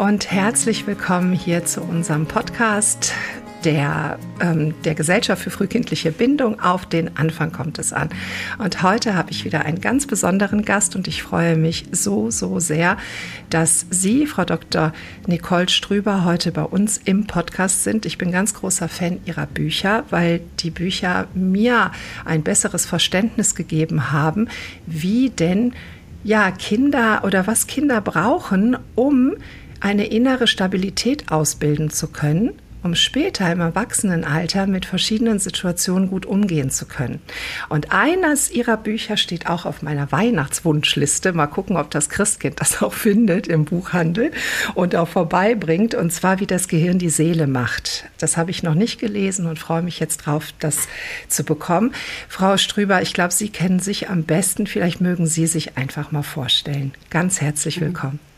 und herzlich willkommen hier zu unserem Podcast der, ähm, der Gesellschaft für frühkindliche Bindung. Auf den Anfang kommt es an. Und heute habe ich wieder einen ganz besonderen Gast und ich freue mich so, so sehr, dass Sie, Frau Dr. Nicole Strüber, heute bei uns im Podcast sind. Ich bin ganz großer Fan Ihrer Bücher, weil die Bücher mir ein besseres Verständnis gegeben haben, wie denn ja, Kinder oder was Kinder brauchen, um eine innere Stabilität ausbilden zu können um später im Erwachsenenalter mit verschiedenen Situationen gut umgehen zu können. Und eines ihrer Bücher steht auch auf meiner Weihnachtswunschliste. Mal gucken, ob das Christkind das auch findet im Buchhandel und auch vorbeibringt. Und zwar, wie das Gehirn die Seele macht. Das habe ich noch nicht gelesen und freue mich jetzt drauf, das zu bekommen. Frau Strüber, ich glaube, Sie kennen sich am besten. Vielleicht mögen Sie sich einfach mal vorstellen. Ganz herzlich willkommen.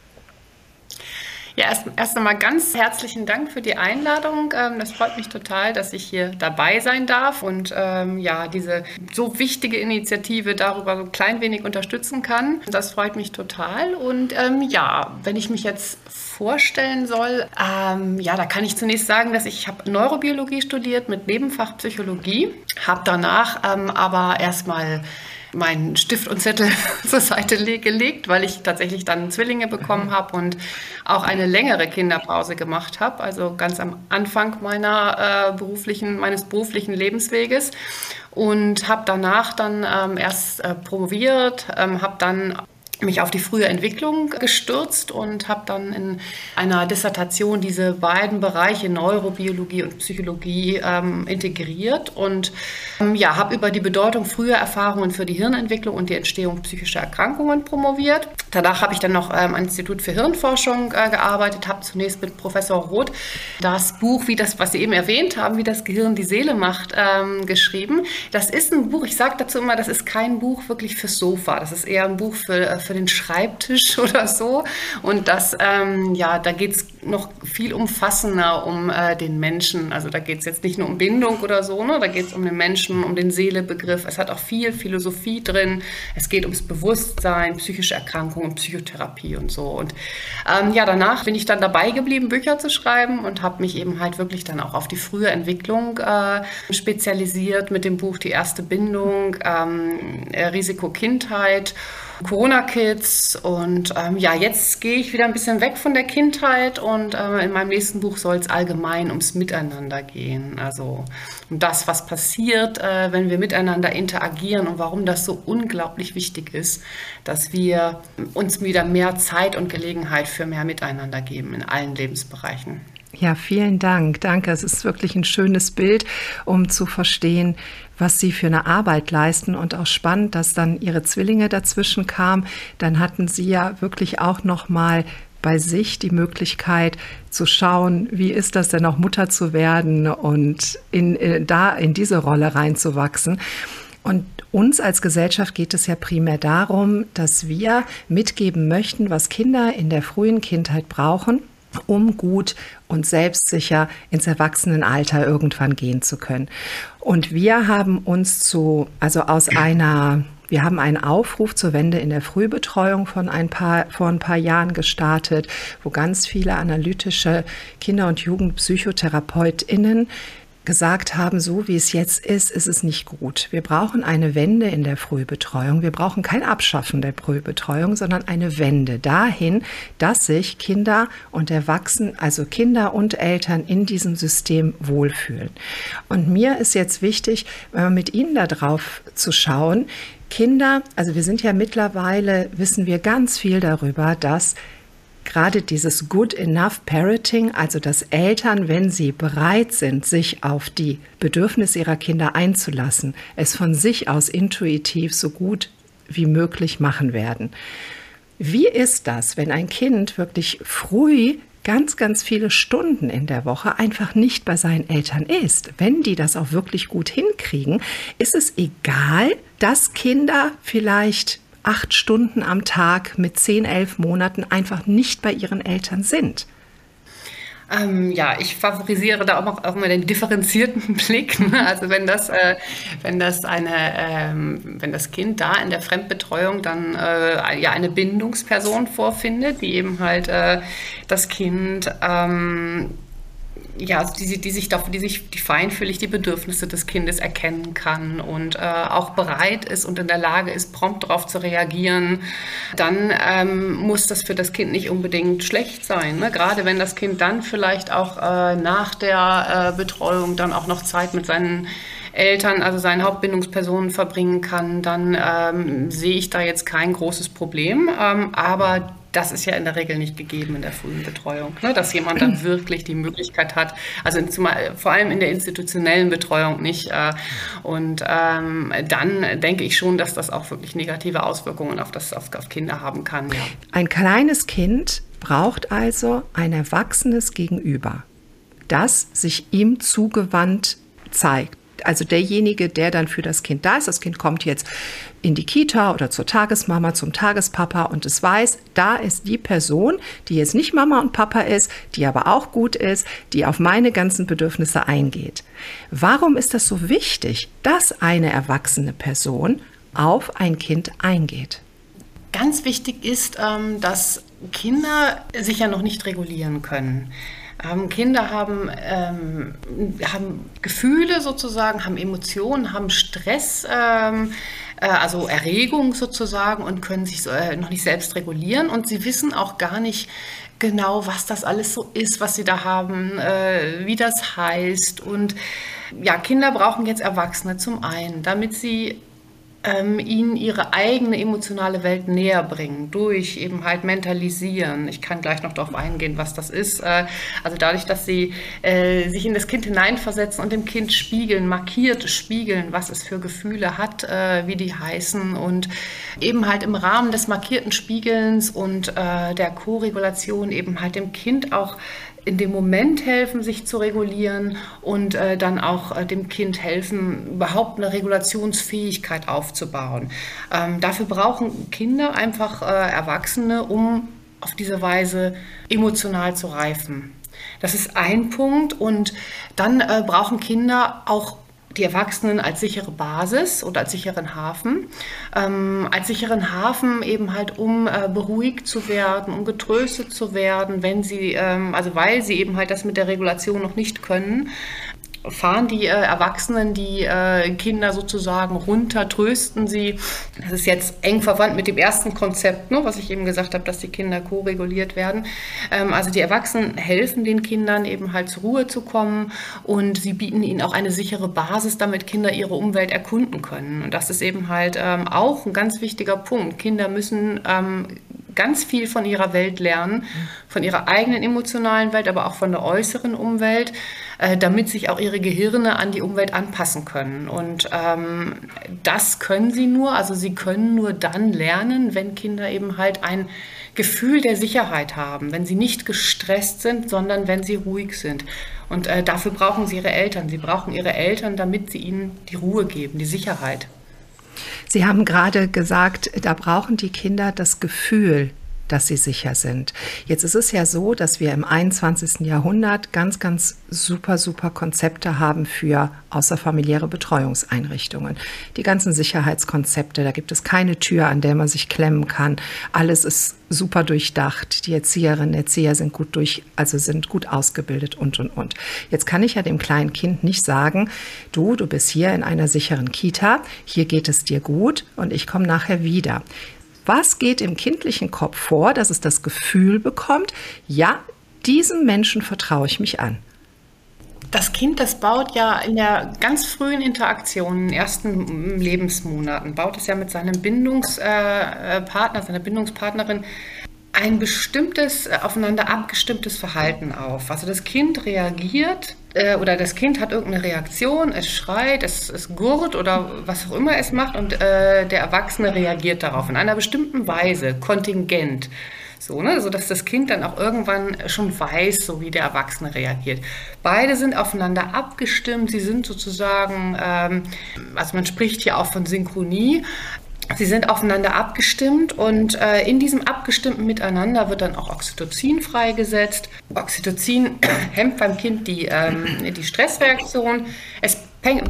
Ja, erst, erst einmal ganz herzlichen Dank für die Einladung. Ähm, das freut mich total, dass ich hier dabei sein darf und ähm, ja, diese so wichtige Initiative darüber so klein wenig unterstützen kann. Das freut mich total. Und ähm, ja, wenn ich mich jetzt vorstellen soll, ähm, ja, da kann ich zunächst sagen, dass ich habe Neurobiologie studiert mit Nebenfach Psychologie, habe danach ähm, aber erstmal meinen Stift und Zettel zur Seite gelegt, weil ich tatsächlich dann Zwillinge bekommen habe und auch eine längere Kinderpause gemacht habe, also ganz am Anfang meiner äh, beruflichen, meines beruflichen Lebensweges. Und habe danach dann ähm, erst äh, promoviert, ähm, habe dann mich auf die frühe Entwicklung gestürzt und habe dann in einer Dissertation diese beiden Bereiche Neurobiologie und Psychologie ähm, integriert und ähm, ja, habe über die Bedeutung früher Erfahrungen für die Hirnentwicklung und die Entstehung psychischer Erkrankungen promoviert. Danach habe ich dann noch ähm, am Institut für Hirnforschung äh, gearbeitet, habe zunächst mit Professor Roth das Buch, wie das, was Sie eben erwähnt haben, wie das Gehirn die Seele macht, ähm, geschrieben. Das ist ein Buch, ich sage dazu immer, das ist kein Buch wirklich fürs Sofa, das ist eher ein Buch für, äh, für den Schreibtisch oder so. Und das, ähm, ja, da geht es noch viel umfassender um äh, den Menschen. Also da geht es jetzt nicht nur um Bindung oder so, ne? da geht es um den Menschen, um den Seelebegriff. Es hat auch viel Philosophie drin. Es geht ums Bewusstsein, psychische Erkrankungen, Psychotherapie und so. Und ähm, ja, danach bin ich dann dabei geblieben, Bücher zu schreiben und habe mich eben halt wirklich dann auch auf die frühe Entwicklung äh, spezialisiert mit dem Buch Die erste Bindung, ähm, Risiko Kindheit. Corona-Kids und ähm, ja, jetzt gehe ich wieder ein bisschen weg von der Kindheit und äh, in meinem nächsten Buch soll es allgemein ums Miteinander gehen. Also um das, was passiert, äh, wenn wir miteinander interagieren und warum das so unglaublich wichtig ist, dass wir uns wieder mehr Zeit und Gelegenheit für mehr Miteinander geben in allen Lebensbereichen. Ja, vielen Dank. Danke. Es ist wirklich ein schönes Bild, um zu verstehen, was Sie für eine Arbeit leisten und auch spannend, dass dann Ihre Zwillinge dazwischen kamen. Dann hatten Sie ja wirklich auch noch mal bei sich die Möglichkeit zu schauen, wie ist das denn auch Mutter zu werden und in, in, äh, da in diese Rolle reinzuwachsen. Und uns als Gesellschaft geht es ja primär darum, dass wir mitgeben möchten, was Kinder in der frühen Kindheit brauchen, um gut und selbstsicher ins Erwachsenenalter irgendwann gehen zu können. Und wir haben uns zu, also aus einer wir haben einen Aufruf zur Wende in der Frühbetreuung von ein paar, vor ein paar Jahren gestartet, wo ganz viele analytische Kinder- und Jugendpsychotherapeutinnen gesagt haben, so wie es jetzt ist, ist es nicht gut. Wir brauchen eine Wende in der Frühbetreuung. Wir brauchen kein Abschaffen der Frühbetreuung, sondern eine Wende dahin, dass sich Kinder und Erwachsenen, also Kinder und Eltern in diesem System wohlfühlen. Und mir ist jetzt wichtig, mit Ihnen darauf zu schauen, Kinder, also wir sind ja mittlerweile, wissen wir ganz viel darüber, dass gerade dieses Good Enough Parenting, also dass Eltern, wenn sie bereit sind, sich auf die Bedürfnisse ihrer Kinder einzulassen, es von sich aus intuitiv so gut wie möglich machen werden. Wie ist das, wenn ein Kind wirklich früh ganz, ganz viele Stunden in der Woche einfach nicht bei seinen Eltern ist? Wenn die das auch wirklich gut hinkriegen, ist es egal, dass Kinder vielleicht acht Stunden am Tag mit zehn, elf Monaten einfach nicht bei ihren Eltern sind? Ähm, ja, ich favorisiere da auch, auch immer den differenzierten Blick. Ne? Also wenn das, äh, wenn das eine, ähm, wenn das Kind da in der Fremdbetreuung dann äh, ja eine Bindungsperson vorfindet, die eben halt äh, das Kind ähm, ja, also die, die sich dafür, die sich die feinfühlig die Bedürfnisse des Kindes erkennen kann und äh, auch bereit ist und in der Lage ist, prompt darauf zu reagieren, dann ähm, muss das für das Kind nicht unbedingt schlecht sein. Ne? Gerade wenn das Kind dann vielleicht auch äh, nach der äh, Betreuung dann auch noch Zeit mit seinen Eltern, also seine Hauptbindungspersonen verbringen kann, dann ähm, sehe ich da jetzt kein großes Problem. Ähm, aber das ist ja in der Regel nicht gegeben in der frühen Betreuung, ne? dass jemand dann wirklich die Möglichkeit hat, also zumal, vor allem in der institutionellen Betreuung nicht. Äh, und ähm, dann denke ich schon, dass das auch wirklich negative Auswirkungen auf, das, auf, auf Kinder haben kann. Ja. Ein kleines Kind braucht also ein erwachsenes Gegenüber, das sich ihm zugewandt zeigt also derjenige, der dann für das Kind da ist. Das Kind kommt jetzt in die Kita oder zur Tagesmama, zum Tagespapa und es weiß, da ist die Person, die jetzt nicht Mama und Papa ist, die aber auch gut ist, die auf meine ganzen Bedürfnisse eingeht. Warum ist das so wichtig, dass eine erwachsene Person auf ein Kind eingeht? Ganz wichtig ist, ähm, dass Kinder sich ja noch nicht regulieren können. Ähm, Kinder haben, ähm, haben Gefühle sozusagen, haben Emotionen, haben Stress, ähm, äh, also Erregung sozusagen und können sich äh, noch nicht selbst regulieren. Und sie wissen auch gar nicht genau, was das alles so ist, was sie da haben, äh, wie das heißt. Und ja, Kinder brauchen jetzt Erwachsene zum einen, damit sie ähm, ihnen ihre eigene emotionale Welt näher bringen, durch eben halt mentalisieren. Ich kann gleich noch darauf eingehen, was das ist. Äh, also dadurch, dass sie äh, sich in das Kind hineinversetzen und dem Kind spiegeln, markiert spiegeln, was es für Gefühle hat, äh, wie die heißen und eben halt im Rahmen des markierten Spiegelns und äh, der Co-Regulation eben halt dem Kind auch in dem Moment helfen, sich zu regulieren und äh, dann auch äh, dem Kind helfen, überhaupt eine Regulationsfähigkeit aufzubauen. Ähm, dafür brauchen Kinder einfach äh, Erwachsene, um auf diese Weise emotional zu reifen. Das ist ein Punkt und dann äh, brauchen Kinder auch die Erwachsenen als sichere Basis oder als sicheren Hafen. Ähm, als sicheren Hafen eben halt, um äh, beruhigt zu werden, um getröstet zu werden, wenn sie, ähm, also weil sie eben halt das mit der Regulation noch nicht können, fahren die äh, Erwachsenen die äh, Kinder sozusagen runter, trösten sie. Das ist jetzt eng verwandt mit dem ersten Konzept, ne, was ich eben gesagt habe, dass die Kinder ko-reguliert werden. Ähm, also die Erwachsenen helfen den Kindern eben halt zur Ruhe zu kommen und sie bieten ihnen auch eine sichere Basis, damit Kinder ihre Umwelt erkunden können. Und das ist eben halt ähm, auch ein ganz wichtiger Punkt. Kinder müssen ähm, ganz viel von ihrer Welt lernen, von ihrer eigenen emotionalen Welt, aber auch von der äußeren Umwelt, äh, damit sich auch ihre Gehirne an die Umwelt anpassen können. Und ähm, das können sie nur, also sie können nur dann lernen, wenn Kinder eben halt ein Gefühl der Sicherheit haben, wenn sie nicht gestresst sind, sondern wenn sie ruhig sind. Und äh, dafür brauchen sie ihre Eltern. Sie brauchen ihre Eltern, damit sie ihnen die Ruhe geben, die Sicherheit. Sie haben gerade gesagt, da brauchen die Kinder das Gefühl, dass sie sicher sind. Jetzt ist es ja so, dass wir im 21. Jahrhundert ganz, ganz super, super Konzepte haben für außerfamiliäre Betreuungseinrichtungen. Die ganzen Sicherheitskonzepte, da gibt es keine Tür, an der man sich klemmen kann. Alles ist super durchdacht. Die Erzieherinnen, Erzieher sind gut durch, also sind gut ausgebildet und, und, und. Jetzt kann ich ja dem kleinen Kind nicht sagen, du, du bist hier in einer sicheren Kita, hier geht es dir gut und ich komme nachher wieder. Was geht im kindlichen Kopf vor, dass es das Gefühl bekommt, ja, diesem Menschen vertraue ich mich an? Das Kind, das baut ja in der ganz frühen Interaktion, in den ersten Lebensmonaten, baut es ja mit seinem Bindungspartner, seiner Bindungspartnerin ein bestimmtes, aufeinander abgestimmtes Verhalten auf. Also das Kind reagiert äh, oder das Kind hat irgendeine Reaktion, es schreit, es, es gurrt oder was auch immer es macht und äh, der Erwachsene reagiert darauf in einer bestimmten Weise, kontingent. So, ne? Sodass das Kind dann auch irgendwann schon weiß, so wie der Erwachsene reagiert. Beide sind aufeinander abgestimmt, sie sind sozusagen, ähm, also man spricht hier auch von Synchronie. Sie sind aufeinander abgestimmt und äh, in diesem abgestimmten Miteinander wird dann auch Oxytocin freigesetzt. Oxytocin hemmt beim Kind die, ähm, die Stressreaktion. Es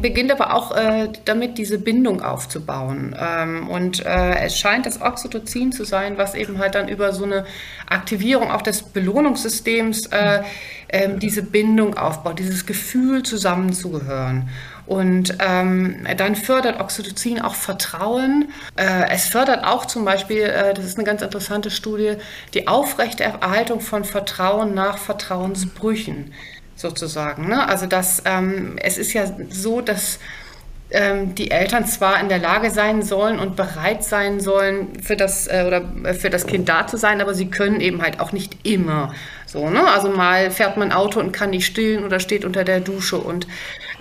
beginnt aber auch äh, damit, diese Bindung aufzubauen. Ähm, und äh, es scheint das Oxytocin zu sein, was eben halt dann über so eine Aktivierung auch des Belohnungssystems äh, ähm, diese Bindung aufbaut, dieses Gefühl zusammenzugehören. Und ähm, dann fördert Oxytocin auch Vertrauen. Äh, es fördert auch zum Beispiel, äh, das ist eine ganz interessante Studie, die Aufrechterhaltung von Vertrauen nach Vertrauensbrüchen sozusagen. Ne? Also das, ähm, es ist ja so, dass ähm, die Eltern zwar in der Lage sein sollen und bereit sein sollen, für das, äh, oder für das Kind da zu sein, aber sie können eben halt auch nicht immer. So, ne? Also mal fährt man Auto und kann nicht stillen oder steht unter der Dusche und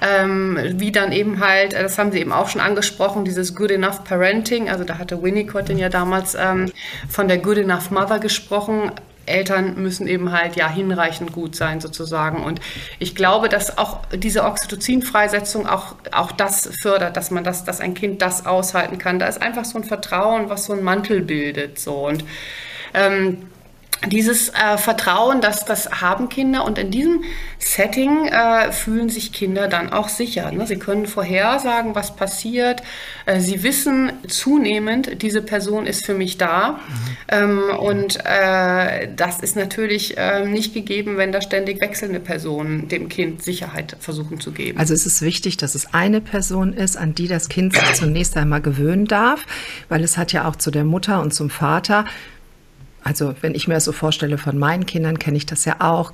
ähm, wie dann eben halt, das haben Sie eben auch schon angesprochen, dieses Good Enough Parenting, also da hatte Winnicott ja damals ähm, von der Good Enough Mother gesprochen, Eltern müssen eben halt ja hinreichend gut sein sozusagen. Und ich glaube, dass auch diese Oxytocin-Freisetzung auch, auch das fördert, dass man das, dass ein Kind das aushalten kann. Da ist einfach so ein Vertrauen, was so ein Mantel bildet. So. Und ähm, dieses äh, Vertrauen, dass das haben Kinder und in diesem Setting äh, fühlen sich Kinder dann auch sicher. Ne? Sie können vorhersagen, was passiert. Äh, sie wissen zunehmend, diese Person ist für mich da. Mhm. Ähm, und äh, das ist natürlich ähm, nicht gegeben, wenn da ständig wechselnde Personen dem Kind Sicherheit versuchen zu geben. Also es ist wichtig, dass es eine Person ist, an die das Kind sich zunächst einmal gewöhnen darf, weil es hat ja auch zu der Mutter und zum Vater also wenn ich mir das so vorstelle von meinen Kindern, kenne ich das ja auch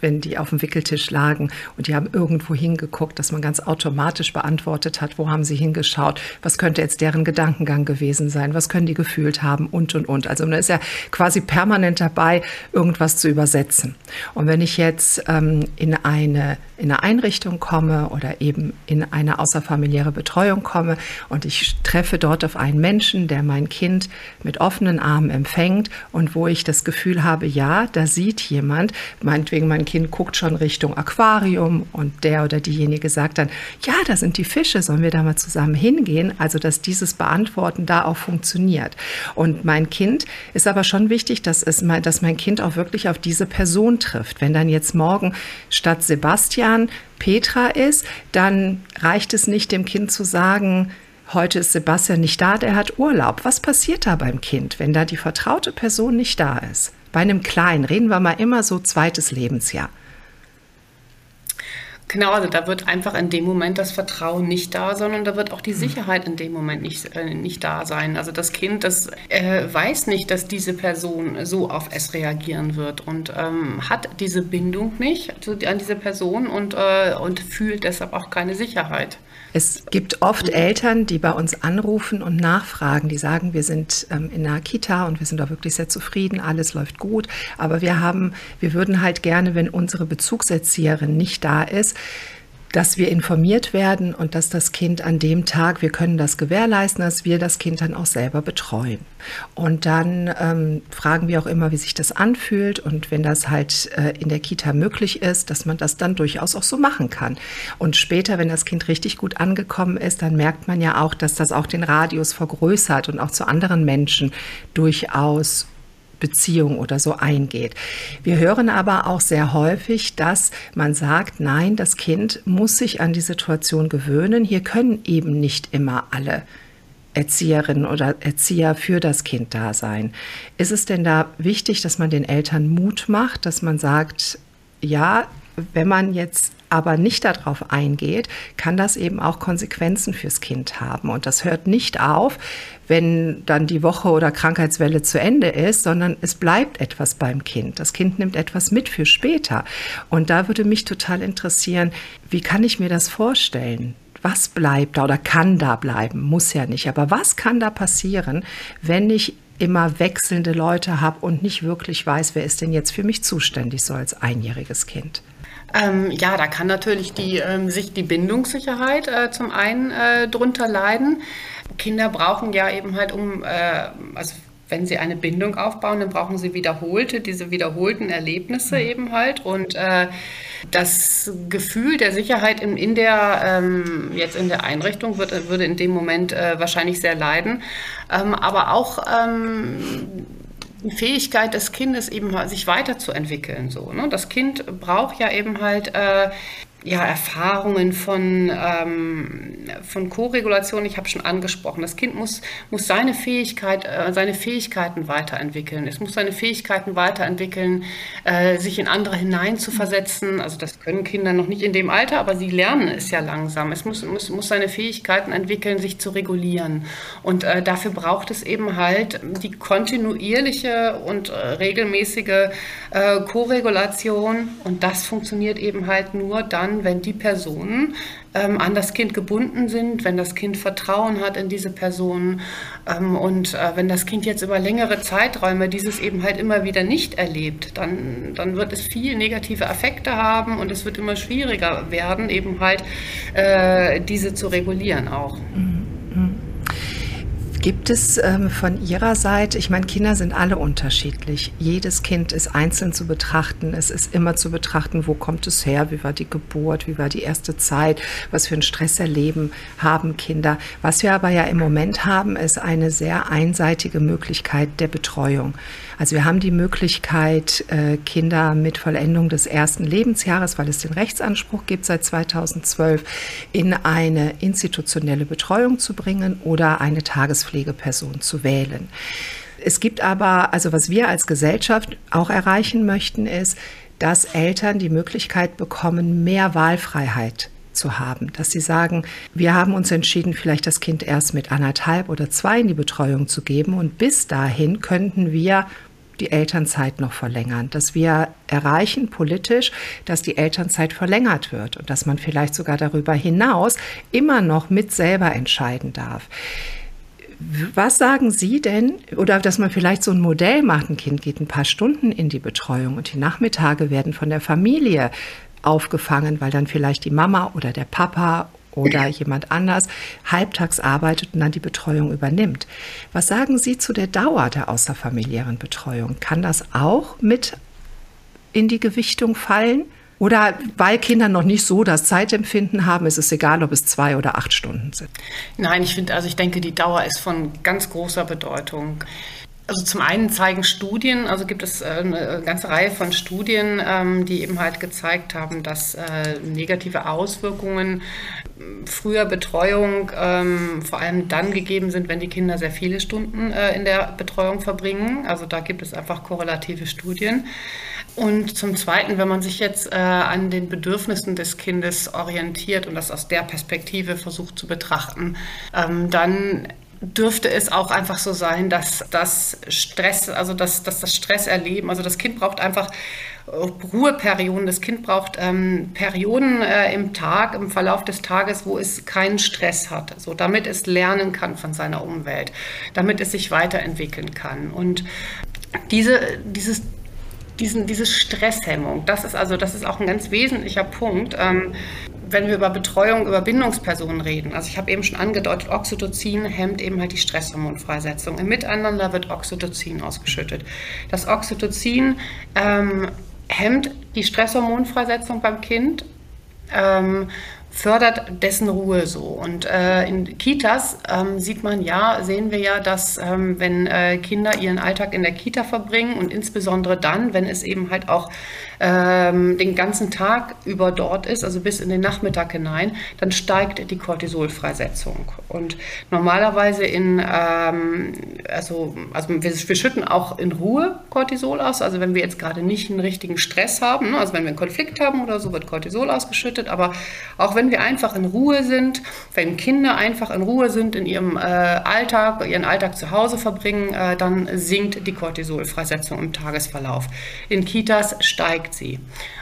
wenn die auf dem Wickeltisch lagen und die haben irgendwo hingeguckt, dass man ganz automatisch beantwortet hat, wo haben sie hingeschaut, was könnte jetzt deren Gedankengang gewesen sein, was können die gefühlt haben und und und. Also man ist ja quasi permanent dabei, irgendwas zu übersetzen. Und wenn ich jetzt ähm, in eine in eine Einrichtung komme oder eben in eine außerfamiliäre Betreuung komme und ich treffe dort auf einen Menschen, der mein Kind mit offenen Armen empfängt und wo ich das Gefühl habe, ja, da sieht jemand, meinetwegen mein Kind guckt schon Richtung Aquarium und der oder diejenige sagt dann, ja, da sind die Fische, sollen wir da mal zusammen hingehen? Also, dass dieses Beantworten da auch funktioniert. Und mein Kind ist aber schon wichtig, dass, es, dass mein Kind auch wirklich auf diese Person trifft. Wenn dann jetzt morgen statt Sebastian Petra ist, dann reicht es nicht, dem Kind zu sagen, heute ist Sebastian nicht da, der hat Urlaub. Was passiert da beim Kind, wenn da die vertraute Person nicht da ist? Bei einem Kleinen reden wir mal immer so zweites Lebensjahr. Genau, also da wird einfach in dem Moment das Vertrauen nicht da, sondern da wird auch die Sicherheit in dem Moment nicht, äh, nicht da sein. Also das Kind, das äh, weiß nicht, dass diese Person so auf es reagieren wird und ähm, hat diese Bindung nicht an diese Person und, äh, und fühlt deshalb auch keine Sicherheit. Es gibt oft Eltern, die bei uns anrufen und nachfragen, die sagen, wir sind ähm, in einer Kita und wir sind auch wirklich sehr zufrieden, alles läuft gut, aber wir haben, wir würden halt gerne, wenn unsere Bezugserzieherin nicht da ist, dass wir informiert werden und dass das Kind an dem Tag, wir können das gewährleisten, dass wir das Kind dann auch selber betreuen. Und dann ähm, fragen wir auch immer, wie sich das anfühlt und wenn das halt äh, in der Kita möglich ist, dass man das dann durchaus auch so machen kann. Und später, wenn das Kind richtig gut angekommen ist, dann merkt man ja auch, dass das auch den Radius vergrößert und auch zu anderen Menschen durchaus Beziehung oder so eingeht. Wir hören aber auch sehr häufig, dass man sagt, nein, das Kind muss sich an die Situation gewöhnen. Hier können eben nicht immer alle Erzieherinnen oder Erzieher für das Kind da sein. Ist es denn da wichtig, dass man den Eltern Mut macht, dass man sagt, ja, wenn man jetzt aber nicht darauf eingeht, kann das eben auch Konsequenzen fürs Kind haben. Und das hört nicht auf, wenn dann die Woche oder Krankheitswelle zu Ende ist, sondern es bleibt etwas beim Kind. Das Kind nimmt etwas mit für später. Und da würde mich total interessieren, wie kann ich mir das vorstellen? Was bleibt da oder kann da bleiben? Muss ja nicht. Aber was kann da passieren, wenn ich immer wechselnde Leute habe und nicht wirklich weiß, wer ist denn jetzt für mich zuständig, so als einjähriges Kind? Ähm, ja, da kann natürlich die, ähm, sich die Bindungssicherheit äh, zum einen äh, drunter leiden. Kinder brauchen ja eben halt um, äh, also wenn sie eine Bindung aufbauen, dann brauchen sie wiederholte, diese wiederholten Erlebnisse mhm. eben halt. Und äh, das Gefühl der Sicherheit in, in der, ähm, jetzt in der Einrichtung wird, würde in dem Moment äh, wahrscheinlich sehr leiden. Ähm, aber auch ähm, die Fähigkeit des Kindes eben sich weiterzuentwickeln. So, ne? Das Kind braucht ja eben halt äh, ja, Erfahrungen von, ähm, von Co-Regulation, ich habe schon angesprochen. Das Kind muss, muss seine, Fähigkeit, äh, seine Fähigkeiten weiterentwickeln. Es muss seine Fähigkeiten weiterentwickeln, äh, sich in andere hineinzuversetzen. Also das können Kinder noch nicht in dem Alter, aber sie lernen es ja langsam. Es muss, muss, muss seine Fähigkeiten entwickeln, sich zu regulieren. Und äh, dafür braucht es eben halt die kontinuierliche und äh, regelmäßige äh, Co-Regulation. Und das funktioniert eben halt nur dann, dann, wenn die Personen ähm, an das Kind gebunden sind, wenn das Kind Vertrauen hat in diese Personen ähm, und äh, wenn das Kind jetzt über längere Zeiträume dieses eben halt immer wieder nicht erlebt, dann, dann wird es viel negative Effekte haben und es wird immer schwieriger werden, eben halt äh, diese zu regulieren auch. Mhm. Gibt es ähm, von Ihrer Seite, ich meine, Kinder sind alle unterschiedlich. Jedes Kind ist einzeln zu betrachten. Es ist immer zu betrachten, wo kommt es her, wie war die Geburt, wie war die erste Zeit, was für ein Stresserleben haben Kinder. Was wir aber ja im Moment haben, ist eine sehr einseitige Möglichkeit der Betreuung. Also wir haben die Möglichkeit, äh, Kinder mit Vollendung des ersten Lebensjahres, weil es den Rechtsanspruch gibt seit 2012, in eine institutionelle Betreuung zu bringen oder eine Tagespflegeperson zu wählen. Es gibt aber, also was wir als Gesellschaft auch erreichen möchten, ist, dass Eltern die Möglichkeit bekommen, mehr Wahlfreiheit zu haben, dass sie sagen, wir haben uns entschieden, vielleicht das Kind erst mit anderthalb oder zwei in die Betreuung zu geben und bis dahin könnten wir die Elternzeit noch verlängern, dass wir erreichen politisch, dass die Elternzeit verlängert wird und dass man vielleicht sogar darüber hinaus immer noch mit selber entscheiden darf. Was sagen Sie denn, oder dass man vielleicht so ein Modell macht, ein Kind geht ein paar Stunden in die Betreuung und die Nachmittage werden von der Familie aufgefangen, weil dann vielleicht die Mama oder der Papa oder jemand anders halbtags arbeitet und dann die Betreuung übernimmt. Was sagen Sie zu der Dauer der außerfamiliären Betreuung? Kann das auch mit in die Gewichtung fallen? Oder weil Kinder noch nicht so das Zeitempfinden haben, ist es egal, ob es zwei oder acht Stunden sind? Nein, ich finde, also ich denke, die Dauer ist von ganz großer Bedeutung. Also zum einen zeigen Studien, also gibt es äh, eine ganze Reihe von Studien, ähm, die eben halt gezeigt haben, dass äh, negative Auswirkungen früher Betreuung ähm, vor allem dann gegeben sind, wenn die Kinder sehr viele Stunden äh, in der Betreuung verbringen. Also da gibt es einfach korrelative Studien. Und zum Zweiten, wenn man sich jetzt an den Bedürfnissen des Kindes orientiert und das aus der Perspektive versucht zu betrachten, ähm, dann dürfte es auch einfach so sein, dass das Stress, also dass, dass das Stresserleben, also das Kind braucht einfach Ruheperioden. Das Kind braucht ähm, Perioden äh, im Tag, im Verlauf des Tages, wo es keinen Stress hat, so damit es lernen kann von seiner Umwelt, damit es sich weiterentwickeln kann. Und diese, dieses diesen, diese Stresshemmung, das ist also, das ist auch ein ganz wesentlicher Punkt. Ähm, wenn wir über Betreuung, über Bindungspersonen reden, also ich habe eben schon angedeutet, Oxytocin hemmt eben halt die Stresshormonfreisetzung. Im Miteinander wird Oxytocin ausgeschüttet. Das Oxytocin ähm, hemmt die Stresshormonfreisetzung beim Kind. Ähm, fördert dessen Ruhe so. Und äh, in Kitas ähm, sieht man ja, sehen wir ja, dass ähm, wenn äh, Kinder ihren Alltag in der Kita verbringen und insbesondere dann, wenn es eben halt auch ähm, den ganzen Tag über dort ist, also bis in den Nachmittag hinein, dann steigt die Cortisolfreisetzung. Und normalerweise in, ähm, also, also wir, wir, schütten auch in Ruhe Cortisol aus, also wenn wir jetzt gerade nicht einen richtigen Stress haben, ne? also wenn wir einen Konflikt haben oder so, wird Cortisol ausgeschüttet, aber auch wenn wir einfach in Ruhe sind, wenn Kinder einfach in Ruhe sind in ihrem äh, Alltag, ihren Alltag zu Hause verbringen, äh, dann sinkt die Cortisolfreisetzung im Tagesverlauf. In Kitas steigt sie.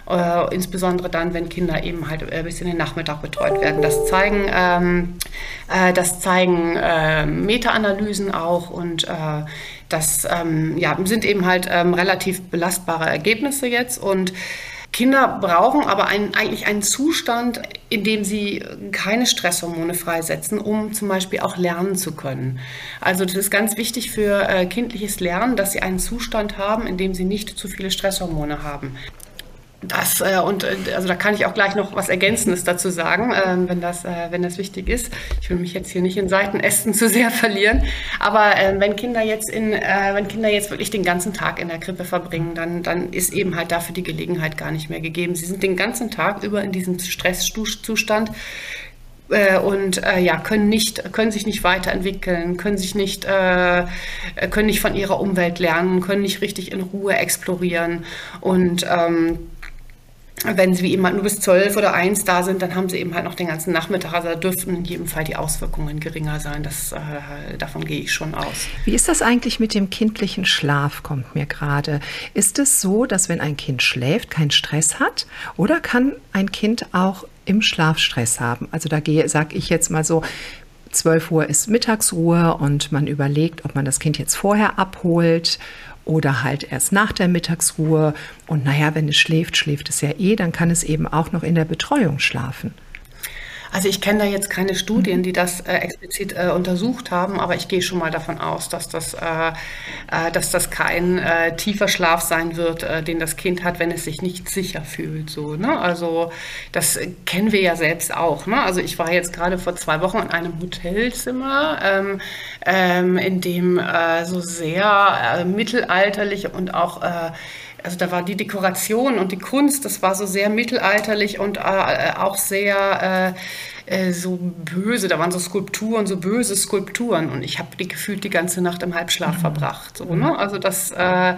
Äh, insbesondere dann, wenn Kinder eben halt äh, bis in den Nachmittag betreut werden. Das zeigen, ähm, äh, das zeigen äh, Meta-Analysen auch und äh, das ähm, ja, sind eben halt ähm, relativ belastbare Ergebnisse jetzt und Kinder brauchen aber einen, eigentlich einen Zustand, in dem sie keine Stresshormone freisetzen, um zum Beispiel auch lernen zu können. Also das ist ganz wichtig für äh, kindliches Lernen, dass sie einen Zustand haben, in dem sie nicht zu viele Stresshormone haben. Das, äh, und äh, also da kann ich auch gleich noch was Ergänzendes dazu sagen, äh, wenn, das, äh, wenn das wichtig ist. Ich will mich jetzt hier nicht in Seitenästen zu sehr verlieren. Aber äh, wenn, Kinder jetzt in, äh, wenn Kinder jetzt wirklich den ganzen Tag in der Krippe verbringen, dann, dann ist eben halt dafür die Gelegenheit gar nicht mehr gegeben. Sie sind den ganzen Tag über in diesem Stresszustand und äh, ja können nicht können sich nicht weiterentwickeln können sich nicht äh, können nicht von ihrer Umwelt lernen können nicht richtig in Ruhe explorieren und ähm, wenn sie wie immer nur bis zwölf oder eins da sind, dann haben sie eben halt noch den ganzen Nachmittag. Also da dürften in jedem Fall die Auswirkungen geringer sein. Das, äh, davon gehe ich schon aus. Wie ist das eigentlich mit dem kindlichen Schlaf, kommt mir gerade. Ist es so, dass wenn ein Kind schläft, keinen Stress hat? Oder kann ein Kind auch im Schlaf Stress haben? Also da sage ich jetzt mal so, 12 Uhr ist Mittagsruhe und man überlegt, ob man das Kind jetzt vorher abholt oder halt erst nach der Mittagsruhe. Und naja, wenn es schläft, schläft es ja eh, dann kann es eben auch noch in der Betreuung schlafen. Also ich kenne da jetzt keine Studien, die das äh, explizit äh, untersucht haben, aber ich gehe schon mal davon aus, dass das, äh, äh dass das kein äh, tiefer Schlaf sein wird, äh, den das Kind hat, wenn es sich nicht sicher fühlt. So, ne? Also das kennen wir ja selbst auch. Ne? Also ich war jetzt gerade vor zwei Wochen in einem Hotelzimmer, ähm, ähm, in dem so sehr mittelalterlich und auch also da war die Dekoration und die Kunst, das war so sehr mittelalterlich und äh, auch sehr äh, äh, so böse. Da waren so Skulpturen, so böse Skulpturen und ich habe die gefühlt die ganze Nacht im Halbschlaf mhm. verbracht. So, ne? Also das äh,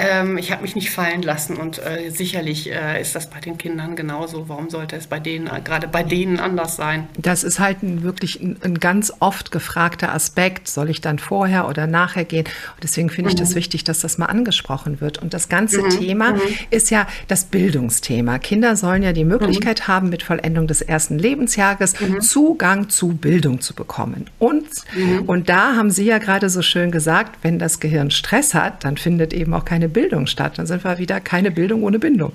ähm, ich habe mich nicht fallen lassen und äh, sicherlich äh, ist das bei den Kindern genauso. Warum sollte es bei denen, äh, gerade bei denen anders sein? Das ist halt ein, wirklich ein, ein, ganz oft gefragter Aspekt. Soll ich dann vorher oder nachher gehen? Und deswegen finde ich mhm. das wichtig, dass das mal angesprochen wird. Und das ganze mhm. Thema mhm. ist ja das Bildungsthema. Kinder sollen ja die Möglichkeit mhm. haben, mit Vollendung des ersten Lebensjahres mhm. Zugang zu Bildung zu bekommen. Und, mhm. und da haben Sie ja gerade so schön gesagt, wenn das Gehirn Stress hat, dann findet eben auch keine Bildung statt. Dann sind wir wieder keine Bildung ohne Bindung.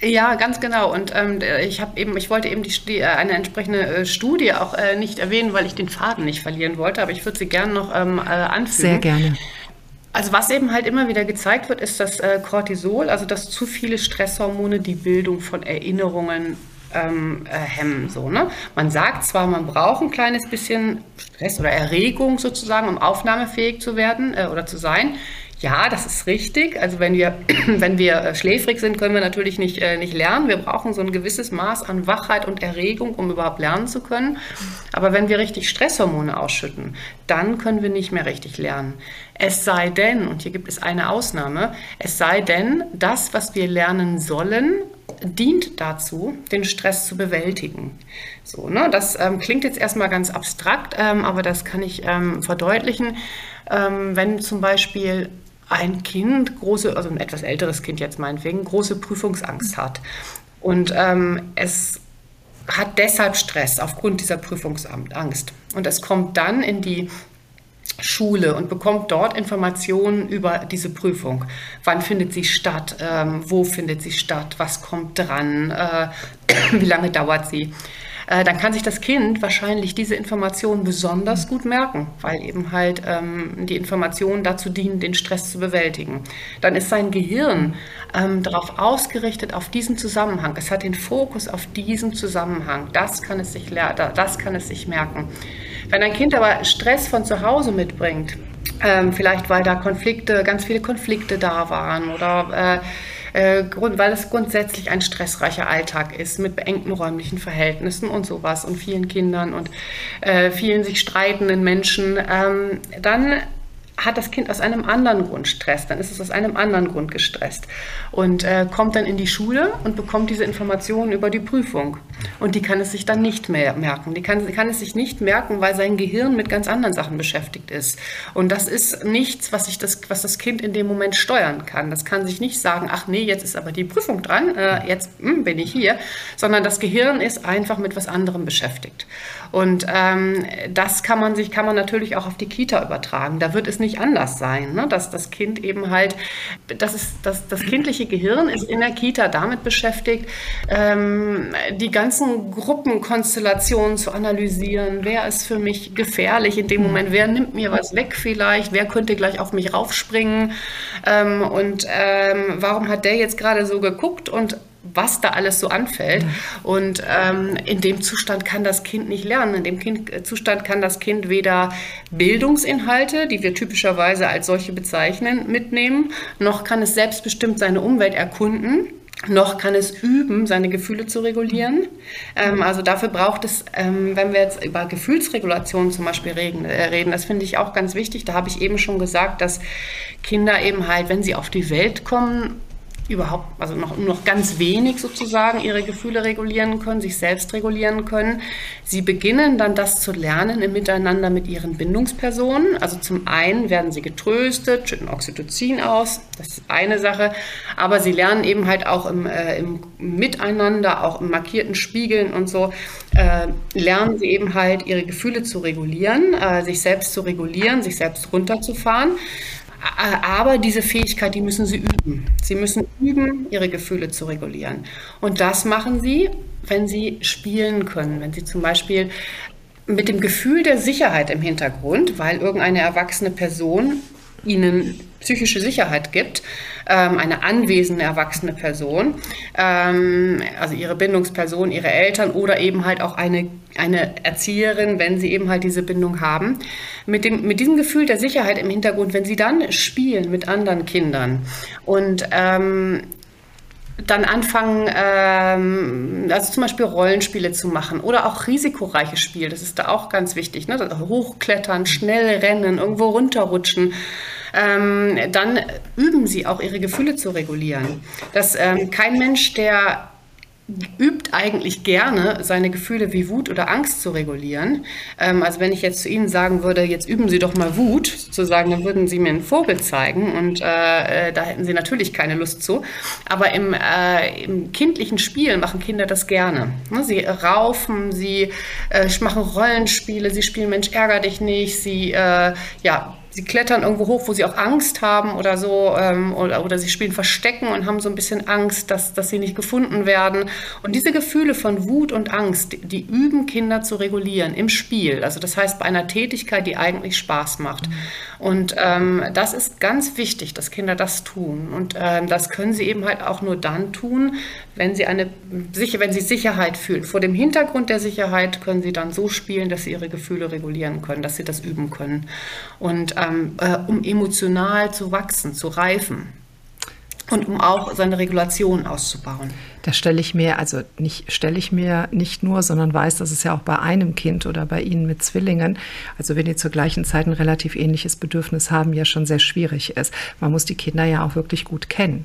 Ja, ganz genau. Und ähm, ich habe eben, ich wollte eben die, die, äh, eine entsprechende äh, Studie auch äh, nicht erwähnen, weil ich den Faden nicht verlieren wollte, aber ich würde sie gerne noch ähm, äh, anfügen. Sehr gerne. Also was eben halt immer wieder gezeigt wird, ist das äh, Cortisol, also dass zu viele Stresshormone die Bildung von Erinnerungen ähm, äh, hemmen. So, ne? Man sagt zwar, man braucht ein kleines bisschen Stress oder Erregung sozusagen, um aufnahmefähig zu werden äh, oder zu sein. Ja, das ist richtig. Also wenn wir, wenn wir äh, schläfrig sind, können wir natürlich nicht, äh, nicht lernen. Wir brauchen so ein gewisses Maß an Wachheit und Erregung, um überhaupt lernen zu können. Aber wenn wir richtig Stresshormone ausschütten, dann können wir nicht mehr richtig lernen. Es sei denn, und hier gibt es eine Ausnahme, es sei denn, das, was wir lernen sollen, dient dazu, den Stress zu bewältigen. So, ne? Das ähm, klingt jetzt erstmal ganz abstrakt, ähm, aber das kann ich ähm, verdeutlichen. Ähm, wenn zum Beispiel ein Kind, große, also ein etwas älteres Kind jetzt meinetwegen, große Prüfungsangst hat. Und ähm, es hat deshalb Stress aufgrund dieser Prüfungsangst. Und es kommt dann in die Schule und bekommt dort Informationen über diese Prüfung. Wann findet sie statt? Ähm, wo findet sie statt? Was kommt dran? Äh, wie lange dauert sie? Äh, dann kann sich das Kind wahrscheinlich diese Informationen besonders gut merken, weil eben halt ähm, die Informationen dazu dienen, den Stress zu bewältigen. Dann ist sein Gehirn ähm, darauf ausgerichtet, auf diesen Zusammenhang. Es hat den Fokus auf diesen Zusammenhang. Das kann es sich, das kann es sich merken. Wenn ein Kind aber Stress von zu Hause mitbringt, ähm, vielleicht weil da Konflikte, ganz viele Konflikte da waren oder äh, äh, weil es grundsätzlich ein stressreicher Alltag ist mit beengten räumlichen Verhältnissen und sowas und vielen Kindern und äh, vielen sich streitenden Menschen, ähm, dann hat das Kind aus einem anderen Grund Stress, dann ist es aus einem anderen Grund gestresst und äh, kommt dann in die Schule und bekommt diese Informationen über die Prüfung. Und die kann es sich dann nicht mehr merken. Die kann, kann es sich nicht merken, weil sein Gehirn mit ganz anderen Sachen beschäftigt ist. Und das ist nichts, was, ich das, was das Kind in dem Moment steuern kann. Das kann sich nicht sagen, ach nee, jetzt ist aber die Prüfung dran, äh, jetzt hm, bin ich hier, sondern das Gehirn ist einfach mit was anderem beschäftigt. Und ähm, das kann man sich, kann man natürlich auch auf die Kita übertragen. Da wird es nicht anders sein. Ne? Dass das Kind eben halt, das, ist, das, das kindliche Gehirn ist in der Kita damit beschäftigt, ähm, die ganzen Gruppenkonstellationen zu analysieren. Wer ist für mich gefährlich in dem Moment? Wer nimmt mir was weg vielleicht? Wer könnte gleich auf mich raufspringen? Ähm, und ähm, warum hat der jetzt gerade so geguckt? Und was da alles so anfällt. Und ähm, in dem Zustand kann das Kind nicht lernen. In dem kind, äh, Zustand kann das Kind weder Bildungsinhalte, die wir typischerweise als solche bezeichnen, mitnehmen, noch kann es selbstbestimmt seine Umwelt erkunden noch kann es üben, seine Gefühle zu regulieren. Ähm, also dafür braucht es, ähm, wenn wir jetzt über Gefühlsregulation zum Beispiel reden, äh, reden das finde ich auch ganz wichtig. Da habe ich eben schon gesagt, dass Kinder eben halt, wenn sie auf die Welt kommen, überhaupt, also noch, noch ganz wenig sozusagen ihre Gefühle regulieren können, sich selbst regulieren können. Sie beginnen dann das zu lernen im Miteinander mit ihren Bindungspersonen. Also zum einen werden sie getröstet, schütten Oxytocin aus, das ist eine Sache, aber sie lernen eben halt auch im, äh, im Miteinander, auch im markierten Spiegeln und so, äh, lernen sie eben halt ihre Gefühle zu regulieren, äh, sich selbst zu regulieren, sich selbst runterzufahren. Aber diese Fähigkeit, die müssen sie üben. Sie müssen üben, ihre Gefühle zu regulieren. Und das machen sie, wenn sie spielen können. Wenn sie zum Beispiel mit dem Gefühl der Sicherheit im Hintergrund, weil irgendeine erwachsene Person ihnen psychische Sicherheit gibt, ähm, eine anwesende erwachsene Person, ähm, also ihre Bindungsperson, ihre Eltern oder eben halt auch eine, eine Erzieherin, wenn sie eben halt diese Bindung haben. Mit, dem, mit diesem Gefühl der Sicherheit im Hintergrund, wenn sie dann spielen mit anderen Kindern und ähm, dann anfangen, ähm, also zum Beispiel Rollenspiele zu machen oder auch risikoreiche Spiele, das ist da auch ganz wichtig. Ne? Hochklettern, schnell rennen, irgendwo runterrutschen ähm, dann üben sie auch ihre Gefühle zu regulieren. Dass ähm, kein Mensch, der übt eigentlich gerne, seine Gefühle wie Wut oder Angst zu regulieren. Ähm, also wenn ich jetzt zu Ihnen sagen würde, jetzt üben Sie doch mal Wut, sozusagen, dann würden Sie mir einen Vogel zeigen und äh, äh, da hätten Sie natürlich keine Lust zu. Aber im, äh, im kindlichen Spiel machen Kinder das gerne. Ne? Sie raufen, sie äh, machen Rollenspiele, sie spielen Mensch, ärger dich nicht, sie äh, ja, sie klettern irgendwo hoch, wo sie auch Angst haben oder so, ähm, oder, oder sie spielen Verstecken und haben so ein bisschen Angst, dass, dass sie nicht gefunden werden. Und diese Gefühle von Wut und Angst, die, die üben Kinder zu regulieren im Spiel. Also das heißt bei einer Tätigkeit, die eigentlich Spaß macht. Mhm. Und ähm, das ist ganz wichtig, dass Kinder das tun. Und ähm, das können sie eben halt auch nur dann tun, wenn sie eine wenn sie Sicherheit fühlen. Vor dem Hintergrund der Sicherheit können sie dann so spielen, dass sie ihre Gefühle regulieren können, dass sie das üben können. Und ähm, äh, um emotional zu wachsen, zu reifen und um auch seine Regulation auszubauen. Da stelle ich mir, also nicht stelle ich mir nicht nur, sondern weiß, dass es ja auch bei einem Kind oder bei Ihnen mit Zwillingen, also wenn die zur gleichen Zeit ein relativ ähnliches Bedürfnis haben, ja schon sehr schwierig ist. Man muss die Kinder ja auch wirklich gut kennen.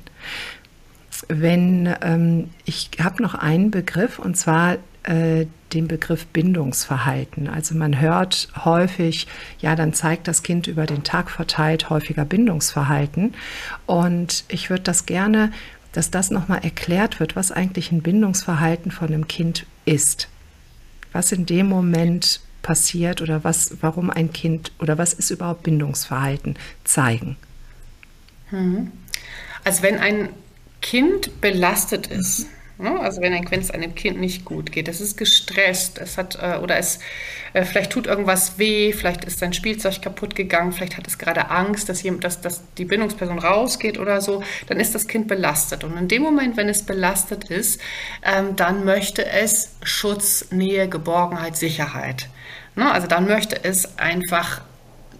Wenn ähm, ich habe noch einen Begriff und zwar äh, den Begriff Bindungsverhalten. Also man hört häufig, ja, dann zeigt das Kind über den Tag verteilt häufiger Bindungsverhalten. Und ich würde das gerne, dass das nochmal erklärt wird, was eigentlich ein Bindungsverhalten von einem Kind ist. Was in dem Moment passiert oder was, warum ein Kind oder was ist überhaupt Bindungsverhalten zeigen. Mhm. Also wenn ein Kind belastet ist, Ne? Also wenn, wenn es einem Kind nicht gut geht, es ist gestresst, es hat äh, oder es äh, vielleicht tut irgendwas weh, vielleicht ist sein Spielzeug kaputt gegangen, vielleicht hat es gerade Angst, dass, jemand, dass, dass die Bindungsperson rausgeht oder so, dann ist das Kind belastet. Und in dem Moment, wenn es belastet ist, ähm, dann möchte es Schutz, Nähe, Geborgenheit, Sicherheit. Ne? Also dann möchte es einfach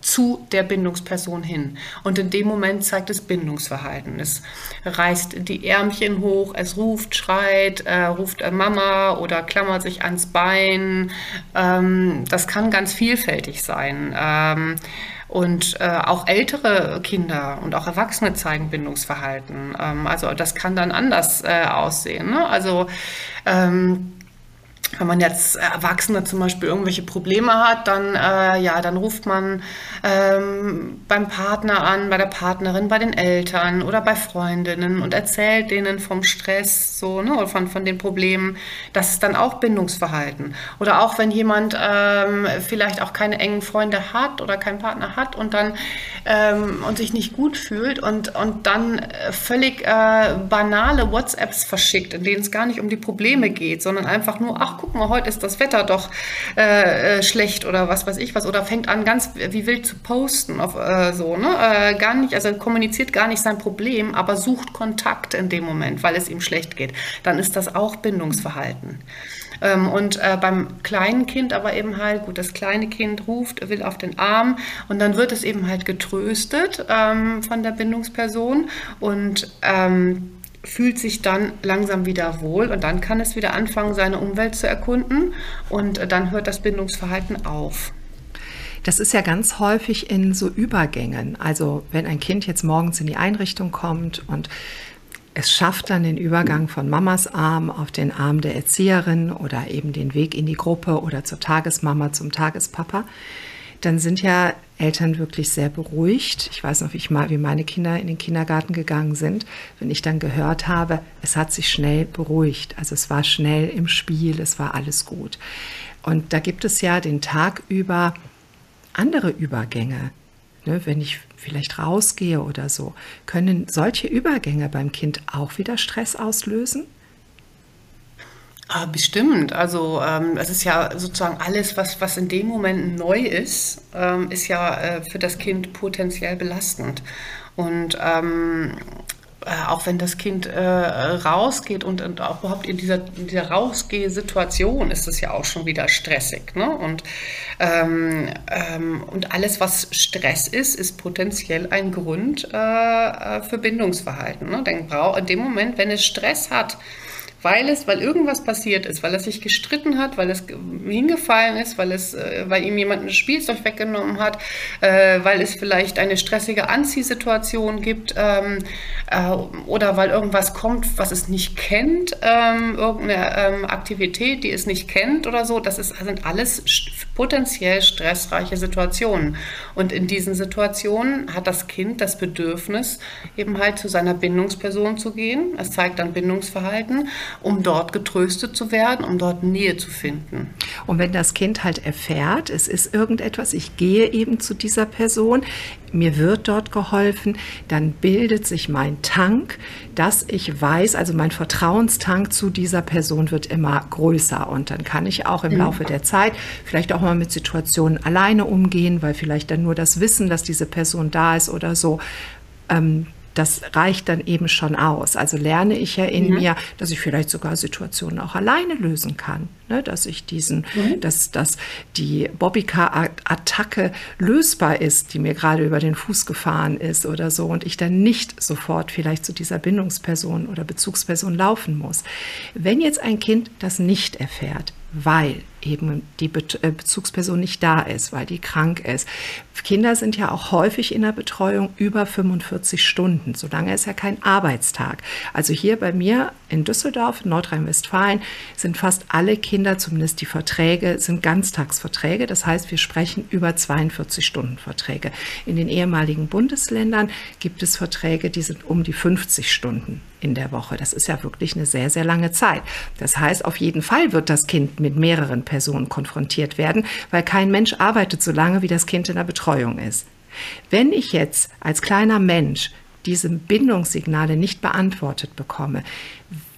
zu der Bindungsperson hin. Und in dem Moment zeigt es Bindungsverhalten. Es reißt die Ärmchen hoch, es ruft, schreit, äh, ruft Mama oder klammert sich ans Bein. Ähm, das kann ganz vielfältig sein. Ähm, und äh, auch ältere Kinder und auch Erwachsene zeigen Bindungsverhalten. Ähm, also das kann dann anders äh, aussehen. Ne? Also ähm, wenn man jetzt Erwachsene zum Beispiel irgendwelche Probleme hat, dann, äh, ja, dann ruft man ähm, beim Partner an, bei der Partnerin, bei den Eltern oder bei Freundinnen und erzählt denen vom Stress so, ne, oder von, von den Problemen. Das ist dann auch Bindungsverhalten. Oder auch wenn jemand ähm, vielleicht auch keine engen Freunde hat oder keinen Partner hat und dann ähm, und sich nicht gut fühlt und, und dann völlig äh, banale WhatsApps verschickt, in denen es gar nicht um die Probleme geht, sondern einfach nur, ach, guck mal, heute ist das Wetter doch äh, äh, schlecht oder was weiß ich was oder fängt an ganz wie wild zu posten auf äh, so, ne? Äh, gar nicht, also kommuniziert gar nicht sein Problem, aber sucht Kontakt in dem Moment, weil es ihm schlecht geht. Dann ist das auch Bindungsverhalten. Ähm, und äh, beim kleinen Kind aber eben halt, gut, das kleine Kind ruft, will auf den Arm und dann wird es eben halt getröstet ähm, von der Bindungsperson und ähm, fühlt sich dann langsam wieder wohl und dann kann es wieder anfangen, seine Umwelt zu erkunden und dann hört das Bindungsverhalten auf. Das ist ja ganz häufig in so Übergängen. Also wenn ein Kind jetzt morgens in die Einrichtung kommt und es schafft dann den Übergang von Mamas Arm auf den Arm der Erzieherin oder eben den Weg in die Gruppe oder zur Tagesmama, zum Tagespapa, dann sind ja Eltern wirklich sehr beruhigt. Ich weiß noch, wie, ich mal, wie meine Kinder in den Kindergarten gegangen sind, wenn ich dann gehört habe, es hat sich schnell beruhigt. Also es war schnell im Spiel, es war alles gut. Und da gibt es ja den Tag über andere Übergänge. Ne, wenn ich vielleicht rausgehe oder so, können solche Übergänge beim Kind auch wieder Stress auslösen? Ah, bestimmt. Also ähm, es ist ja sozusagen alles, was, was in dem Moment neu ist, ähm, ist ja äh, für das Kind potenziell belastend. Und ähm, äh, auch wenn das Kind äh, rausgeht und, und, auch überhaupt in dieser, in dieser Rausgeh-Situation ist es ja auch schon wieder stressig. Ne? Und, ähm, ähm, und alles, was Stress ist, ist potenziell ein Grund äh, äh für Bindungsverhalten. Ne? Denn in dem Moment, wenn es Stress hat, weil es, weil irgendwas passiert ist, weil er sich gestritten hat, weil es hingefallen ist, weil es, äh, weil ihm jemand ein Spielzeug weggenommen hat, äh, weil es vielleicht eine stressige Anziehsituation gibt ähm, äh, oder weil irgendwas kommt, was es nicht kennt, ähm, irgendeine ähm, Aktivität, die es nicht kennt oder so. Das ist, sind alles potenziell stressreiche Situationen. Und in diesen Situationen hat das Kind das Bedürfnis, eben halt zu seiner Bindungsperson zu gehen. Es zeigt dann Bindungsverhalten um dort getröstet zu werden, um dort Nähe zu finden. Und wenn das Kind halt erfährt, es ist irgendetwas, ich gehe eben zu dieser Person, mir wird dort geholfen, dann bildet sich mein Tank, dass ich weiß, also mein Vertrauenstank zu dieser Person wird immer größer und dann kann ich auch im mhm. Laufe der Zeit vielleicht auch mal mit Situationen alleine umgehen, weil vielleicht dann nur das Wissen, dass diese Person da ist oder so, ähm, das reicht dann eben schon aus. Also lerne ich ja in mhm. mir, dass ich vielleicht sogar Situationen auch alleine lösen kann. Ne? Dass ich diesen, mhm. dass, dass die Bobbycar-Attacke lösbar ist, die mir gerade über den Fuß gefahren ist oder so und ich dann nicht sofort vielleicht zu dieser Bindungsperson oder Bezugsperson laufen muss. Wenn jetzt ein Kind das nicht erfährt, weil eben die äh, Bezugsperson nicht da ist, weil die krank ist. Kinder sind ja auch häufig in der Betreuung über 45 Stunden. Solange ist ja kein Arbeitstag. Also hier bei mir in Düsseldorf, Nordrhein-Westfalen, sind fast alle Kinder, zumindest die Verträge, sind Ganztagsverträge. Das heißt, wir sprechen über 42 Stunden Verträge. In den ehemaligen Bundesländern gibt es Verträge, die sind um die 50 Stunden in der Woche. Das ist ja wirklich eine sehr, sehr lange Zeit. Das heißt, auf jeden Fall wird das Kind mit mehreren Personen konfrontiert werden, weil kein Mensch arbeitet so lange, wie das Kind in der Betreuung ist. Wenn ich jetzt als kleiner Mensch diese Bindungssignale nicht beantwortet bekomme,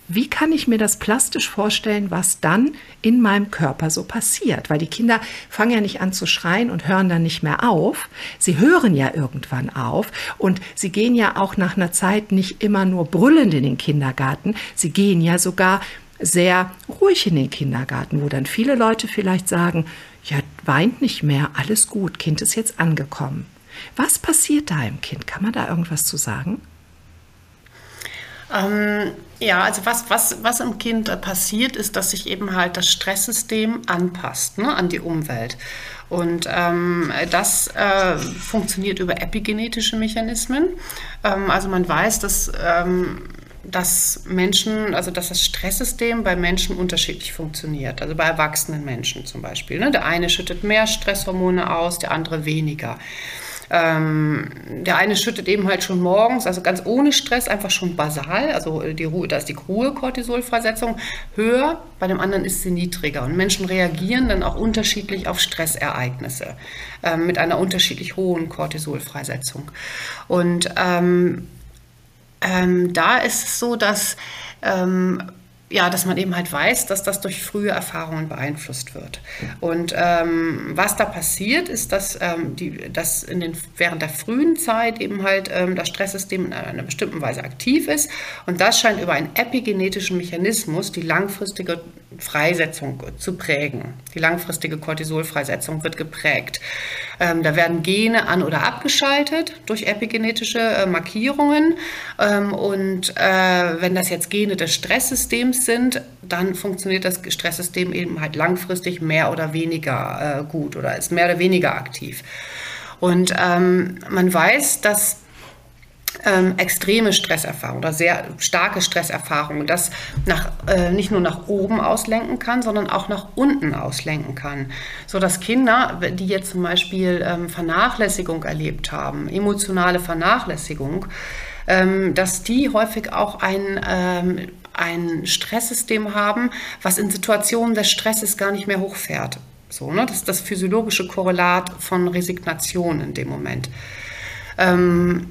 wie kann ich mir das plastisch vorstellen, was dann in meinem Körper so passiert? Weil die Kinder fangen ja nicht an zu schreien und hören dann nicht mehr auf. Sie hören ja irgendwann auf und sie gehen ja auch nach einer Zeit nicht immer nur brüllend in den Kindergarten. Sie gehen ja sogar sehr ruhig in den Kindergarten, wo dann viele Leute vielleicht sagen, ja, weint nicht mehr, alles gut, Kind ist jetzt angekommen. Was passiert da im Kind? Kann man da irgendwas zu sagen? Ähm, ja, also was, was, was im Kind passiert, ist, dass sich eben halt das Stresssystem anpasst ne, an die Umwelt. Und ähm, das äh, funktioniert über epigenetische Mechanismen. Ähm, also man weiß, dass ähm, dass Menschen, also dass das Stresssystem bei Menschen unterschiedlich funktioniert. Also bei erwachsenen Menschen zum Beispiel. Ne? Der eine schüttet mehr Stresshormone aus, der andere weniger. Ähm, der eine schüttet eben halt schon morgens, also ganz ohne Stress, einfach schon basal, also die Ruhe, da ist die Ruhe-Cortisolfreisetzung höher, bei dem anderen ist sie niedriger. Und Menschen reagieren dann auch unterschiedlich auf Stressereignisse äh, mit einer unterschiedlich hohen Cortisolfreisetzung. Und ähm, ähm, da ist es so, dass ähm, ja, dass man eben halt weiß, dass das durch frühe Erfahrungen beeinflusst wird. Und ähm, was da passiert, ist, dass, ähm, die, dass in den, während der frühen Zeit eben halt ähm, das Stresssystem in einer bestimmten Weise aktiv ist. Und das scheint über einen epigenetischen Mechanismus die langfristige Freisetzung zu prägen. Die langfristige Cortisolfreisetzung wird geprägt. Ähm, da werden Gene an- oder abgeschaltet durch epigenetische äh, Markierungen. Ähm, und äh, wenn das jetzt Gene des Stresssystems sind, dann funktioniert das Stresssystem eben halt langfristig mehr oder weniger äh, gut oder ist mehr oder weniger aktiv. Und ähm, man weiß, dass ähm, extreme Stresserfahrungen oder sehr starke Stresserfahrungen, das nach, äh, nicht nur nach oben auslenken kann, sondern auch nach unten auslenken kann. So dass Kinder, die jetzt zum Beispiel ähm, Vernachlässigung erlebt haben, emotionale Vernachlässigung, ähm, dass die häufig auch ein, ähm, ein Stresssystem haben, was in Situationen des Stresses gar nicht mehr hochfährt. So, ne? Das ist das physiologische Korrelat von Resignation in dem Moment. Ähm,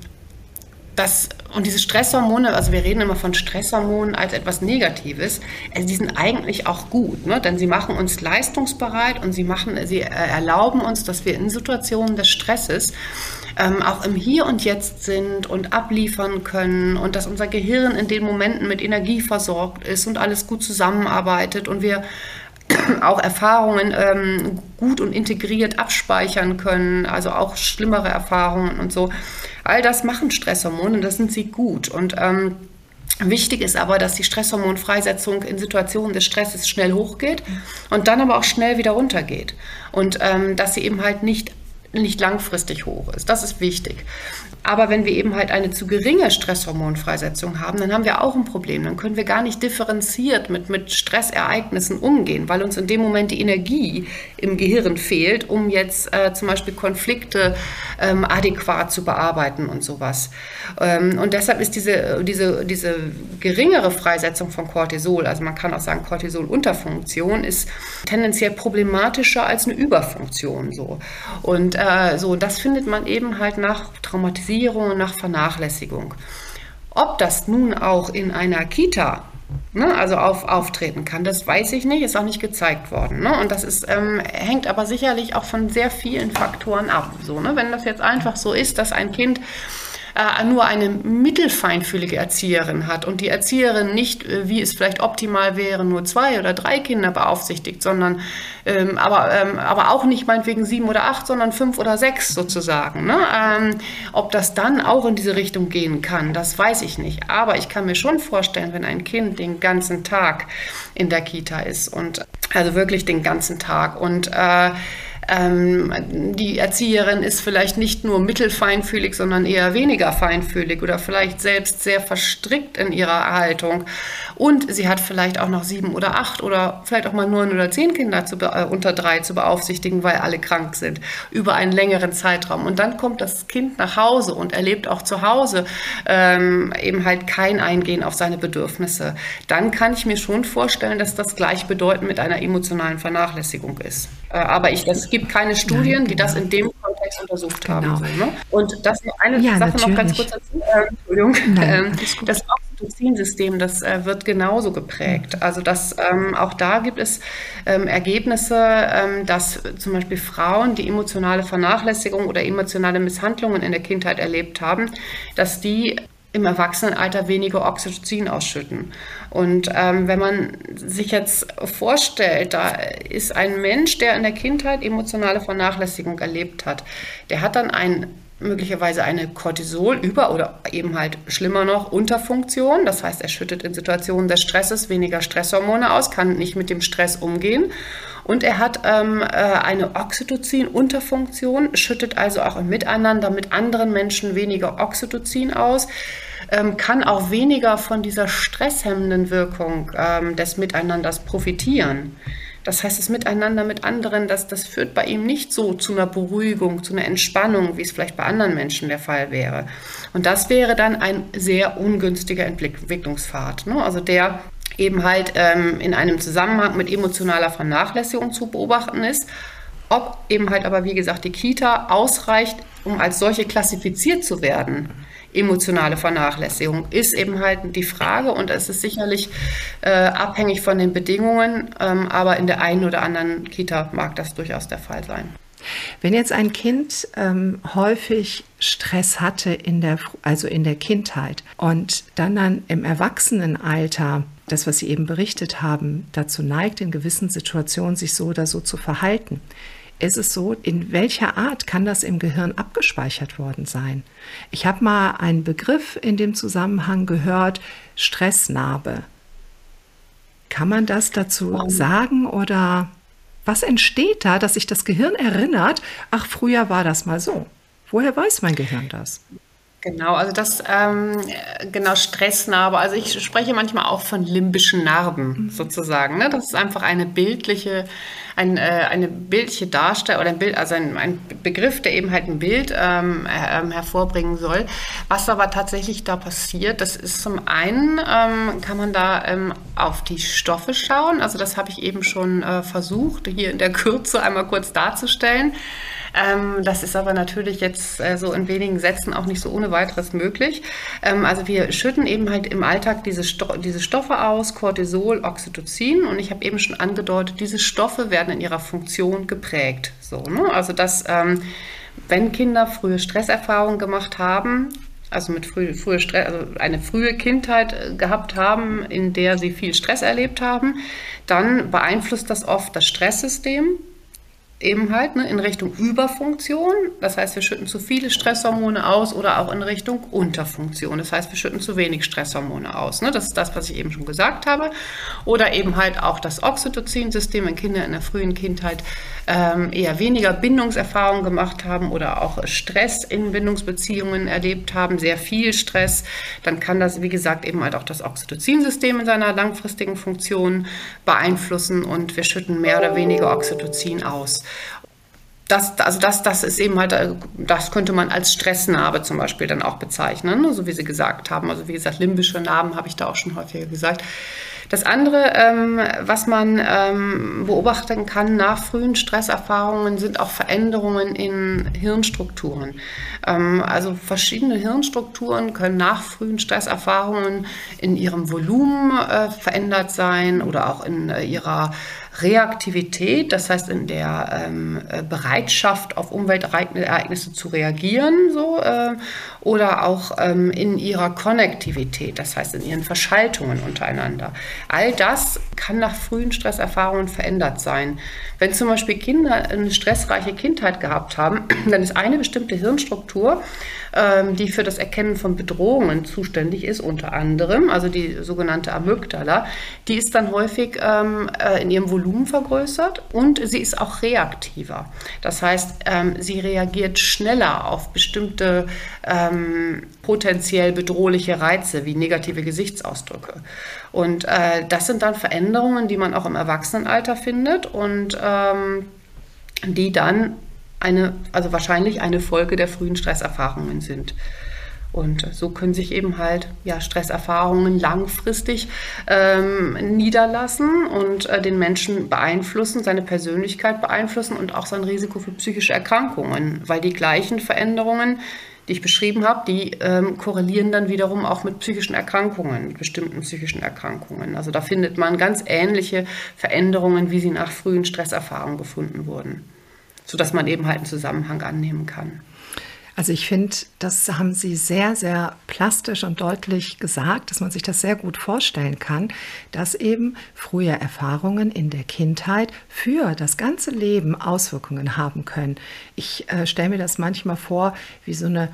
das, und diese Stresshormone, also wir reden immer von Stresshormonen als etwas Negatives, also die sind eigentlich auch gut, ne? denn sie machen uns leistungsbereit und sie, machen, sie äh, erlauben uns, dass wir in Situationen des Stresses ähm, auch im Hier und Jetzt sind und abliefern können und dass unser Gehirn in den Momenten mit Energie versorgt ist und alles gut zusammenarbeitet und wir auch Erfahrungen ähm, gut und integriert abspeichern können, also auch schlimmere Erfahrungen und so. All das machen Stresshormone, das sind sie gut. Und ähm, Wichtig ist aber, dass die Stresshormonfreisetzung in Situationen des Stresses schnell hochgeht und dann aber auch schnell wieder runtergeht. Und ähm, dass sie eben halt nicht nicht langfristig hoch ist. Das ist wichtig. Aber wenn wir eben halt eine zu geringe Stresshormonfreisetzung haben, dann haben wir auch ein Problem. Dann können wir gar nicht differenziert mit, mit Stressereignissen umgehen, weil uns in dem Moment die Energie im Gehirn fehlt, um jetzt äh, zum Beispiel Konflikte ähm, adäquat zu bearbeiten und sowas. Ähm, und deshalb ist diese, diese, diese geringere Freisetzung von Cortisol, also man kann auch sagen Cortisol-Unterfunktion, ist tendenziell problematischer als eine Überfunktion. So. Und äh, so, das findet man eben halt nach Traumatisierung Stigmatisierung und nach Vernachlässigung. Ob das nun auch in einer Kita Ne, also auf, auftreten kann. Das weiß ich nicht, ist auch nicht gezeigt worden. Ne? Und das ist, ähm, hängt aber sicherlich auch von sehr vielen Faktoren ab. So, ne? Wenn das jetzt einfach so ist, dass ein Kind äh, nur eine mittelfeinfühlige Erzieherin hat und die Erzieherin nicht, äh, wie es vielleicht optimal wäre, nur zwei oder drei Kinder beaufsichtigt, sondern ähm, aber, ähm, aber auch nicht meinetwegen sieben oder acht, sondern fünf oder sechs sozusagen. Ne? Ähm, ob das dann auch in diese Richtung gehen kann, das weiß ich nicht. Aber ich kann mir schon vorstellen, wenn ein Kind den ganzen Tag in der Kita ist und also wirklich den ganzen Tag und äh, ähm, die Erzieherin ist vielleicht nicht nur mittelfeinfühlig, sondern eher weniger feinfühlig oder vielleicht selbst sehr verstrickt in ihrer Haltung. Und sie hat vielleicht auch noch sieben oder acht oder vielleicht auch mal neun oder zehn Kinder zu, äh, unter drei zu beaufsichtigen, weil alle krank sind, über einen längeren Zeitraum. Und dann kommt das Kind nach Hause und erlebt auch zu Hause ähm, eben halt kein Eingehen auf seine Bedürfnisse. Dann kann ich mir schon vorstellen, dass das gleichbedeutend mit einer emotionalen Vernachlässigung ist. Äh, aber ich, es gibt keine Studien, Nein, genau. die das in dem Kontext untersucht genau. haben. So, ne? Und das eine ja, Sache natürlich. noch ganz kurz dazu. Äh, Entschuldigung. Nein, ähm, das Oxytocin-System, das äh, wird genauso geprägt. Mhm. Also das, ähm, auch da gibt es ähm, Ergebnisse, ähm, dass zum Beispiel Frauen, die emotionale Vernachlässigung oder emotionale Misshandlungen in der Kindheit erlebt haben, dass die im Erwachsenenalter weniger Oxytocin ausschütten. Und ähm, wenn man sich jetzt vorstellt, da ist ein Mensch, der in der Kindheit emotionale Vernachlässigung erlebt hat, der hat dann ein möglicherweise eine Cortisol-Über- oder eben halt schlimmer noch Unterfunktion. Das heißt, er schüttet in Situationen des Stresses weniger Stresshormone aus, kann nicht mit dem Stress umgehen. Und er hat ähm, äh, eine Oxytocin-Unterfunktion, schüttet also auch im Miteinander mit anderen Menschen weniger Oxytocin aus ähm, kann auch weniger von dieser stresshemmenden Wirkung ähm, des Miteinanders profitieren. Das heißt, das Miteinander mit anderen, das, das führt bei ihm nicht so zu einer Beruhigung, zu einer Entspannung, wie es vielleicht bei anderen Menschen der Fall wäre. Und das wäre dann ein sehr ungünstiger Entwicklungspfad. Ne? Also der eben halt ähm, in einem Zusammenhang mit emotionaler Vernachlässigung zu beobachten ist. Ob eben halt aber, wie gesagt, die Kita ausreicht, um als solche klassifiziert zu werden emotionale Vernachlässigung ist eben halt die Frage und es ist sicherlich äh, abhängig von den Bedingungen, ähm, aber in der einen oder anderen Kita mag das durchaus der Fall sein. Wenn jetzt ein Kind ähm, häufig Stress hatte in der, also in der Kindheit und dann dann im Erwachsenenalter das, was Sie eben berichtet haben, dazu neigt, in gewissen Situationen sich so oder so zu verhalten, ist es so, in welcher Art kann das im Gehirn abgespeichert worden sein? Ich habe mal einen Begriff in dem Zusammenhang gehört, Stressnarbe. Kann man das dazu sagen oder was entsteht da, dass sich das Gehirn erinnert, ach, früher war das mal so? Woher weiß mein Gehirn das? Genau, also das, ähm, genau, Stressnarbe. Also ich spreche manchmal auch von limbischen Narben mhm. sozusagen. Ne? Das ist einfach eine bildliche, ein, äh, eine bildliche Darstellung oder ein Bild, also ein, ein, Begriff, der eben halt ein Bild ähm, äh, hervorbringen soll. Was aber tatsächlich da passiert, das ist zum einen, ähm, kann man da ähm, auf die Stoffe schauen. Also das habe ich eben schon äh, versucht, hier in der Kürze einmal kurz darzustellen. Ähm, das ist aber natürlich jetzt äh, so in wenigen Sätzen auch nicht so ohne weiteres möglich. Ähm, also wir schütten eben halt im Alltag diese, Sto diese Stoffe aus, Cortisol, Oxytocin. Und ich habe eben schon angedeutet, diese Stoffe werden in ihrer Funktion geprägt. So, ne? Also dass, ähm, wenn Kinder frühe Stresserfahrungen gemacht haben, also mit früh, frühe Stress, also eine frühe Kindheit äh, gehabt haben, in der sie viel Stress erlebt haben, dann beeinflusst das oft das Stresssystem eben halt ne, in Richtung Überfunktion. Das heißt, wir schütten zu viele Stresshormone aus oder auch in Richtung Unterfunktion. Das heißt, wir schütten zu wenig Stresshormone aus. Ne? Das ist das, was ich eben schon gesagt habe. Oder eben halt auch das Oxytocin-System, wenn Kinder in der frühen Kindheit ähm, eher weniger Bindungserfahrungen gemacht haben oder auch Stress in Bindungsbeziehungen erlebt haben, sehr viel Stress, dann kann das, wie gesagt, eben halt auch das Oxytocin-System in seiner langfristigen Funktion beeinflussen und wir schütten mehr oder weniger Oxytocin aus das, also das, das ist eben halt, das könnte man als Stressnarbe zum Beispiel dann auch bezeichnen, ne, so wie Sie gesagt haben. Also wie gesagt, limbische Narben habe ich da auch schon häufiger gesagt. Das andere, ähm, was man ähm, beobachten kann nach frühen Stresserfahrungen, sind auch Veränderungen in Hirnstrukturen. Ähm, also verschiedene Hirnstrukturen können nach frühen Stresserfahrungen in ihrem Volumen äh, verändert sein oder auch in äh, ihrer Reaktivität, das heißt in der ähm, äh, Bereitschaft auf Umweltereignisse zu reagieren, so, äh, oder auch ähm, in ihrer Konnektivität, das heißt in ihren Verschaltungen untereinander. All das kann nach frühen Stresserfahrungen verändert sein. Wenn zum Beispiel Kinder eine stressreiche Kindheit gehabt haben, dann ist eine bestimmte Hirnstruktur, ähm, die für das Erkennen von Bedrohungen zuständig ist, unter anderem, also die sogenannte Amygdala, die ist dann häufig ähm, äh, in ihrem Volumen vergrößert und sie ist auch reaktiver. Das heißt, ähm, sie reagiert schneller auf bestimmte potenziell bedrohliche Reize wie negative Gesichtsausdrücke. Und äh, das sind dann Veränderungen, die man auch im Erwachsenenalter findet und ähm, die dann eine, also wahrscheinlich eine Folge der frühen Stresserfahrungen sind. Und so können sich eben halt ja, Stresserfahrungen langfristig ähm, niederlassen und äh, den Menschen beeinflussen, seine Persönlichkeit beeinflussen und auch sein Risiko für psychische Erkrankungen, weil die gleichen Veränderungen, die ich beschrieben habe, die ähm, korrelieren dann wiederum auch mit psychischen Erkrankungen, mit bestimmten psychischen Erkrankungen. Also da findet man ganz ähnliche Veränderungen, wie sie nach frühen Stresserfahrungen gefunden wurden sodass man eben halt einen Zusammenhang annehmen kann. Also ich finde, das haben Sie sehr, sehr plastisch und deutlich gesagt, dass man sich das sehr gut vorstellen kann, dass eben frühe Erfahrungen in der Kindheit für das ganze Leben Auswirkungen haben können. Ich äh, stelle mir das manchmal vor wie so eine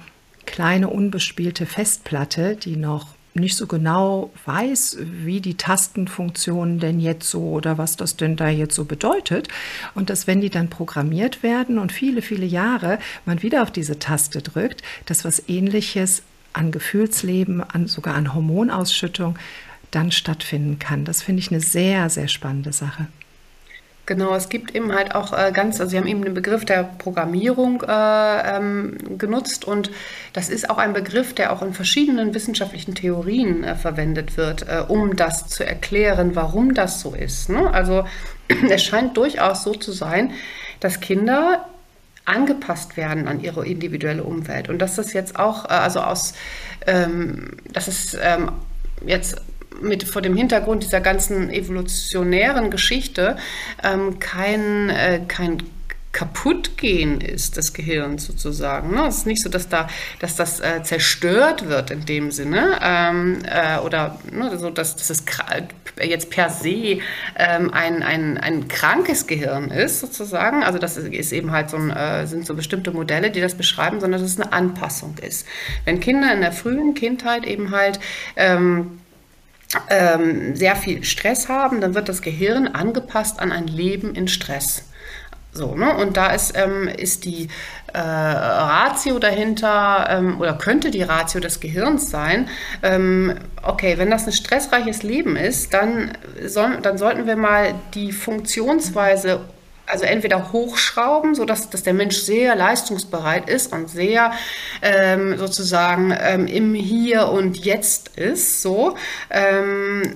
kleine unbespielte Festplatte, die noch nicht so genau weiß, wie die Tastenfunktionen denn jetzt so oder was das denn da jetzt so bedeutet. Und dass, wenn die dann programmiert werden und viele, viele Jahre man wieder auf diese Taste drückt, dass was ähnliches an Gefühlsleben, an, sogar an Hormonausschüttung dann stattfinden kann. Das finde ich eine sehr, sehr spannende Sache. Genau, es gibt eben halt auch äh, ganz, also Sie haben eben den Begriff der Programmierung äh, ähm, genutzt und das ist auch ein Begriff, der auch in verschiedenen wissenschaftlichen Theorien äh, verwendet wird, äh, um das zu erklären, warum das so ist. Ne? Also es scheint durchaus so zu sein, dass Kinder angepasst werden an ihre individuelle Umwelt und dass das jetzt auch, äh, also aus, ähm, dass es ähm, jetzt mit vor dem Hintergrund dieser ganzen evolutionären Geschichte ähm, kein, äh, kein Kaputtgehen ist des Gehirns sozusagen. Ne? Es ist nicht so, dass, da, dass das äh, zerstört wird in dem Sinne ähm, äh, oder ne, so, dass, dass es jetzt per se ähm, ein, ein, ein krankes Gehirn ist sozusagen. Also das ist eben halt so ein, äh, sind so bestimmte Modelle, die das beschreiben, sondern dass es eine Anpassung ist. Wenn Kinder in der frühen Kindheit eben halt ähm, ähm, sehr viel Stress haben, dann wird das Gehirn angepasst an ein Leben in Stress. So, ne? Und da ist, ähm, ist die äh, Ratio dahinter ähm, oder könnte die Ratio des Gehirns sein, ähm, okay, wenn das ein stressreiches Leben ist, dann, soll, dann sollten wir mal die Funktionsweise also entweder hochschrauben, sodass dass der Mensch sehr leistungsbereit ist und sehr ähm, sozusagen ähm, im Hier und Jetzt ist, so. Ähm,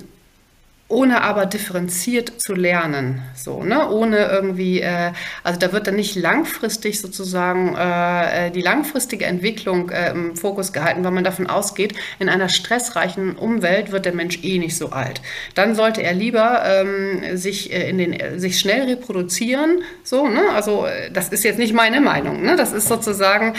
ohne aber differenziert zu lernen, so, ne? ohne irgendwie, äh, also da wird dann nicht langfristig sozusagen äh, äh, die langfristige Entwicklung äh, im Fokus gehalten, weil man davon ausgeht, in einer stressreichen Umwelt wird der Mensch eh nicht so alt. Dann sollte er lieber ähm, sich, äh, in den, äh, sich schnell reproduzieren, so, ne? also das ist jetzt nicht meine Meinung, ne? das ist sozusagen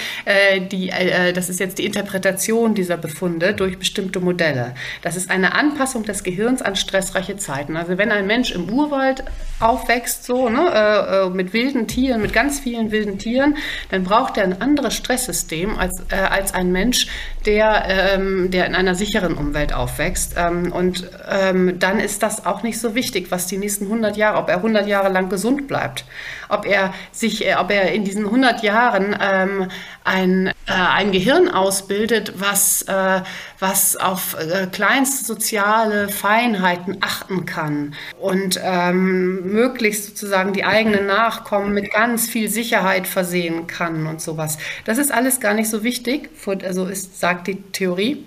die, das ist jetzt die Interpretation dieser Befunde durch bestimmte Modelle. Das ist eine Anpassung des Gehirns an Stress erfolgreiche Zeiten. Also wenn ein Mensch im Urwald aufwächst, so ne, äh, äh, mit wilden Tieren, mit ganz vielen wilden Tieren, dann braucht er ein anderes Stresssystem als, äh, als ein Mensch, der, ähm, der in einer sicheren Umwelt aufwächst. Ähm, und ähm, dann ist das auch nicht so wichtig, was die nächsten 100 Jahre, ob er 100 Jahre lang gesund bleibt, ob er sich, äh, ob er in diesen 100 Jahren ähm, ein, äh, ein Gehirn ausbildet, was, äh, was auf kleinste soziale Feinheiten achten kann und ähm, möglichst sozusagen die eigenen Nachkommen mit ganz viel Sicherheit versehen kann und sowas. Das ist alles gar nicht so wichtig, also ist, sagt die Theorie.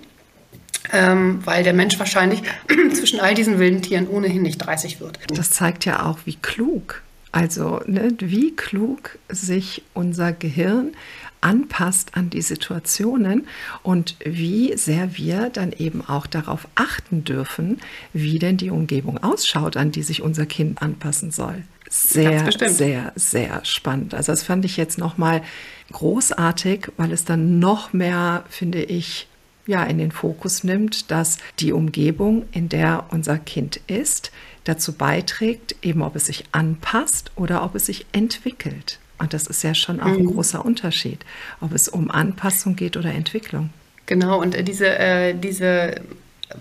Ähm, weil der Mensch wahrscheinlich zwischen all diesen wilden Tieren ohnehin nicht 30 wird. Das zeigt ja auch, wie klug, also ne, wie klug sich unser Gehirn anpasst an die Situationen und wie sehr wir dann eben auch darauf achten dürfen, wie denn die Umgebung ausschaut, an die sich unser Kind anpassen soll. Sehr, sehr, sehr spannend. Also das fand ich jetzt nochmal großartig, weil es dann noch mehr, finde ich, ja, in den Fokus nimmt, dass die Umgebung, in der unser Kind ist, dazu beiträgt, eben ob es sich anpasst oder ob es sich entwickelt. Und das ist ja schon auch ein mhm. großer Unterschied, ob es um Anpassung geht oder Entwicklung. Genau, und äh, diese, äh, diese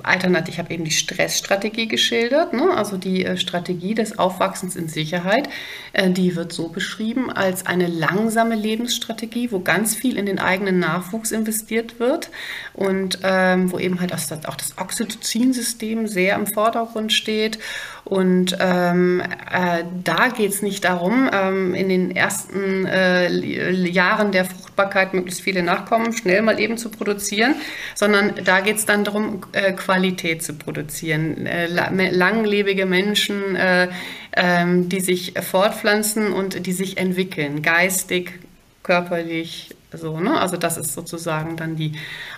Alternativ, ich habe eben die Stressstrategie geschildert, ne? also die äh, Strategie des Aufwachsens in Sicherheit. Äh, die wird so beschrieben als eine langsame Lebensstrategie, wo ganz viel in den eigenen Nachwuchs investiert wird und ähm, wo eben halt auch das, Oxytocin-System sehr im Vordergrund steht. Und ähm, äh, da geht es nicht darum, ähm, in den ersten äh, Jahren der Fruchtbarkeit möglichst viele Nachkommen schnell mal eben zu produzieren, sondern da geht es dann darum, äh, Qualität zu produzieren. Äh, langlebige Menschen, äh, ähm, die sich fortpflanzen und die sich entwickeln, geistig, körperlich, so, ne? Also das ist sozusagen dann die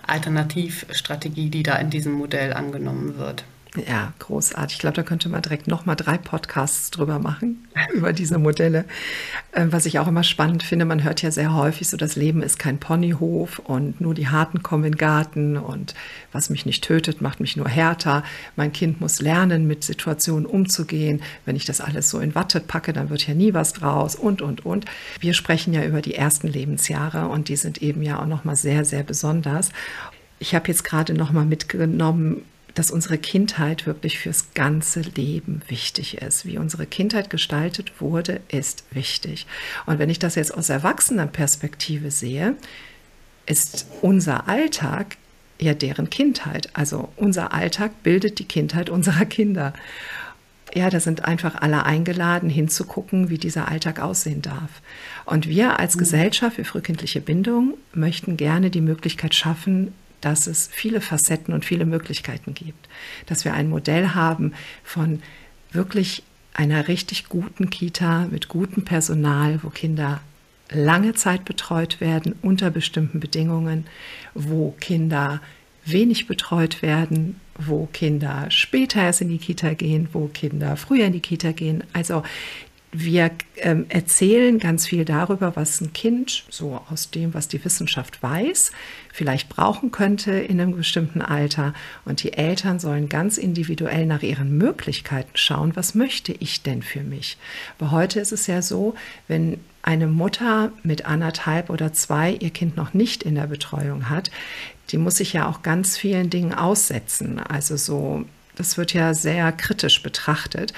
Alternativstrategie, die da in diesem Modell angenommen wird. Ja, großartig. Ich glaube, da könnte man direkt nochmal drei Podcasts drüber machen, über diese Modelle. Ähm, was ich auch immer spannend finde, man hört ja sehr häufig so, das Leben ist kein Ponyhof und nur die Harten kommen in den Garten und was mich nicht tötet, macht mich nur härter. Mein Kind muss lernen, mit Situationen umzugehen. Wenn ich das alles so in Watte packe, dann wird ja nie was draus und, und, und. Wir sprechen ja über die ersten Lebensjahre und die sind eben ja auch nochmal sehr, sehr besonders. Ich habe jetzt gerade nochmal mitgenommen, dass unsere Kindheit wirklich fürs ganze Leben wichtig ist. Wie unsere Kindheit gestaltet wurde, ist wichtig. Und wenn ich das jetzt aus Erwachsenenperspektive sehe, ist unser Alltag ja deren Kindheit. Also unser Alltag bildet die Kindheit unserer Kinder. Ja, da sind einfach alle eingeladen, hinzugucken, wie dieser Alltag aussehen darf. Und wir als mhm. Gesellschaft für frühkindliche Bindung möchten gerne die Möglichkeit schaffen, dass es viele Facetten und viele Möglichkeiten gibt. Dass wir ein Modell haben von wirklich einer richtig guten Kita mit gutem Personal, wo Kinder lange Zeit betreut werden unter bestimmten Bedingungen, wo Kinder wenig betreut werden, wo Kinder später erst in die Kita gehen, wo Kinder früher in die Kita gehen. Also wir ähm, erzählen ganz viel darüber, was ein Kind so aus dem, was die Wissenschaft weiß, vielleicht brauchen könnte in einem bestimmten Alter. Und die Eltern sollen ganz individuell nach ihren Möglichkeiten schauen, was möchte ich denn für mich. Aber heute ist es ja so, wenn eine Mutter mit anderthalb oder zwei ihr Kind noch nicht in der Betreuung hat, die muss sich ja auch ganz vielen Dingen aussetzen. Also so das wird ja sehr kritisch betrachtet.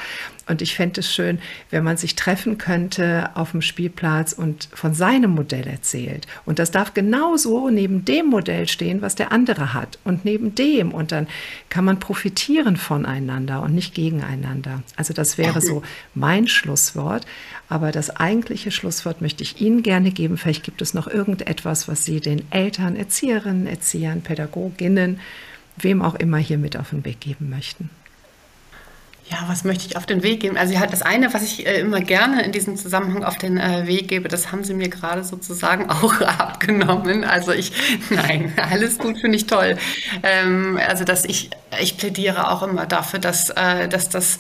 Und ich fände es schön, wenn man sich treffen könnte auf dem Spielplatz und von seinem Modell erzählt. Und das darf genauso neben dem Modell stehen, was der andere hat. Und neben dem. Und dann kann man profitieren voneinander und nicht gegeneinander. Also das wäre so mein Schlusswort. Aber das eigentliche Schlusswort möchte ich Ihnen gerne geben. Vielleicht gibt es noch irgendetwas, was Sie den Eltern, Erzieherinnen, Erziehern, Pädagoginnen, wem auch immer hier mit auf den Weg geben möchten. Ja, was möchte ich auf den Weg geben? Also das eine, was ich äh, immer gerne in diesem Zusammenhang auf den äh, Weg gebe, das haben Sie mir gerade sozusagen auch abgenommen. Also ich, nein, alles gut, finde ich toll. Ähm, also dass ich, ich plädiere auch immer dafür, dass, äh, dass das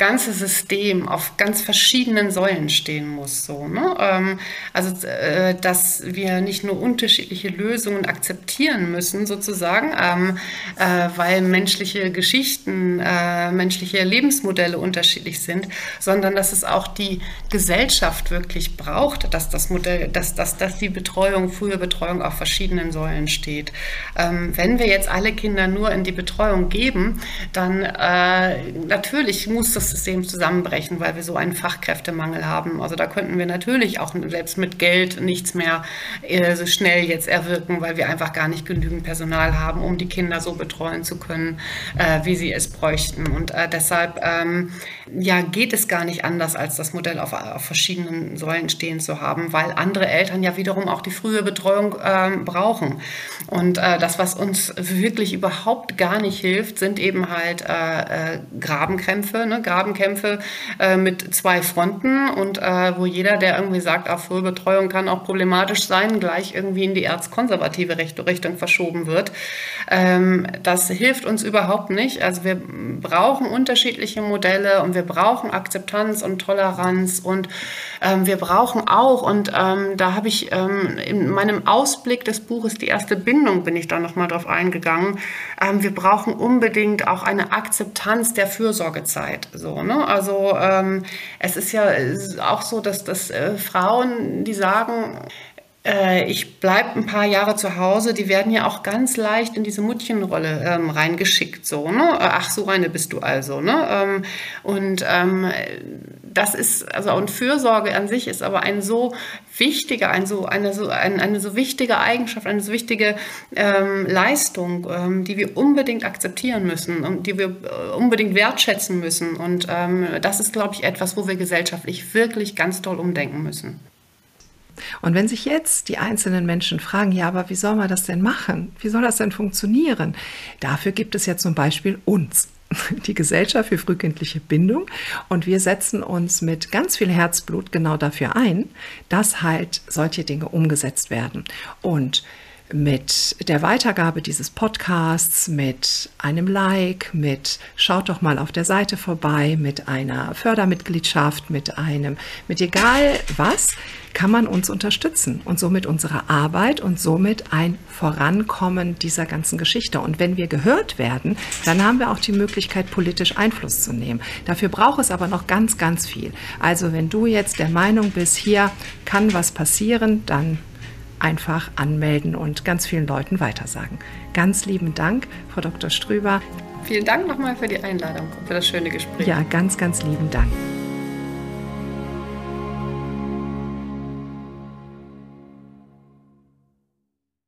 ganze System auf ganz verschiedenen Säulen stehen muss. So, ne? Ähm, also, äh, dass wir nicht nur unterschiedliche Lösungen akzeptieren müssen, sozusagen, ähm, äh, weil menschliche Geschichten, äh, menschliche Lebensmodelle unterschiedlich sind, sondern dass es auch die Gesellschaft wirklich braucht, dass das Modell, dass, dass, dass die Betreuung, frühe Betreuung auf verschiedenen Säulen steht. Ähm, wenn wir jetzt alle Kinder nur in die Betreuung geben, dann äh, natürlich muss das System zusammenbrechen, weil wir so einen Fachkräftemangel haben. Also da könnten wir natürlich auch selbst mit Geld nichts mehr äh, so schnell jetzt erwirken, weil wir einfach gar nicht genügend Personal haben, um die Kinder so betreuen zu können, äh, wie sie es bräuchten. Und äh, deshalb ähm, ja, geht es gar nicht anders, als das Modell auf, auf, verschiedenen Säulen stehen zu haben, weil andere Eltern ja wiederum auch die frühe Betreuung ähm, brauchen. Und das, was uns wirklich überhaupt gar nicht hilft, sind eben halt äh, äh Grabenkrämpfe, ne? Grabenkämpfe äh, mit zwei Fronten und äh, wo jeder, der irgendwie sagt, auch Frühbetreuung kann auch problematisch sein, gleich irgendwie in die erzkonservative Richtung verschoben wird. Ähm, das hilft uns überhaupt nicht. Also wir brauchen unterschiedliche Modelle und wir brauchen Akzeptanz und Toleranz und ähm, wir brauchen auch, und ähm, da habe ich ähm, in meinem Ausblick des Buches Die erste Bindung bin ich da nochmal drauf eingegangen, ähm, wir brauchen unbedingt auch eine Akzeptanz der Fürsorgezeit. So, Ne? Also ähm, es ist ja auch so, dass, dass äh, Frauen, die sagen, äh, ich bleibe ein paar Jahre zu Hause, die werden ja auch ganz leicht in diese Muttchenrolle ähm, reingeschickt. So, ne? Ach, so eine bist du also. Ne? Ähm, und ähm, das ist, also und Fürsorge an sich ist aber ein so wichtiger, ein so, eine, so, ein, eine so wichtige Eigenschaft, eine so wichtige ähm, Leistung, ähm, die wir unbedingt akzeptieren müssen und die wir äh, unbedingt wertschätzen müssen. Und ähm, das ist, glaube ich, etwas, wo wir gesellschaftlich wirklich ganz toll umdenken müssen. Und wenn sich jetzt die einzelnen Menschen fragen, ja, aber wie soll man das denn machen? Wie soll das denn funktionieren? Dafür gibt es ja zum Beispiel uns die Gesellschaft für frühkindliche Bindung. Und wir setzen uns mit ganz viel Herzblut genau dafür ein, dass halt solche Dinge umgesetzt werden. Und mit der Weitergabe dieses Podcasts, mit einem Like, mit schaut doch mal auf der Seite vorbei, mit einer Fördermitgliedschaft, mit einem, mit egal was, kann man uns unterstützen und somit unsere Arbeit und somit ein Vorankommen dieser ganzen Geschichte. Und wenn wir gehört werden, dann haben wir auch die Möglichkeit, politisch Einfluss zu nehmen. Dafür braucht es aber noch ganz, ganz viel. Also wenn du jetzt der Meinung bist, hier kann was passieren, dann einfach anmelden und ganz vielen Leuten weitersagen. Ganz lieben Dank, Frau Dr. Strüber. Vielen Dank nochmal für die Einladung und für das schöne Gespräch. Ja, ganz, ganz lieben Dank.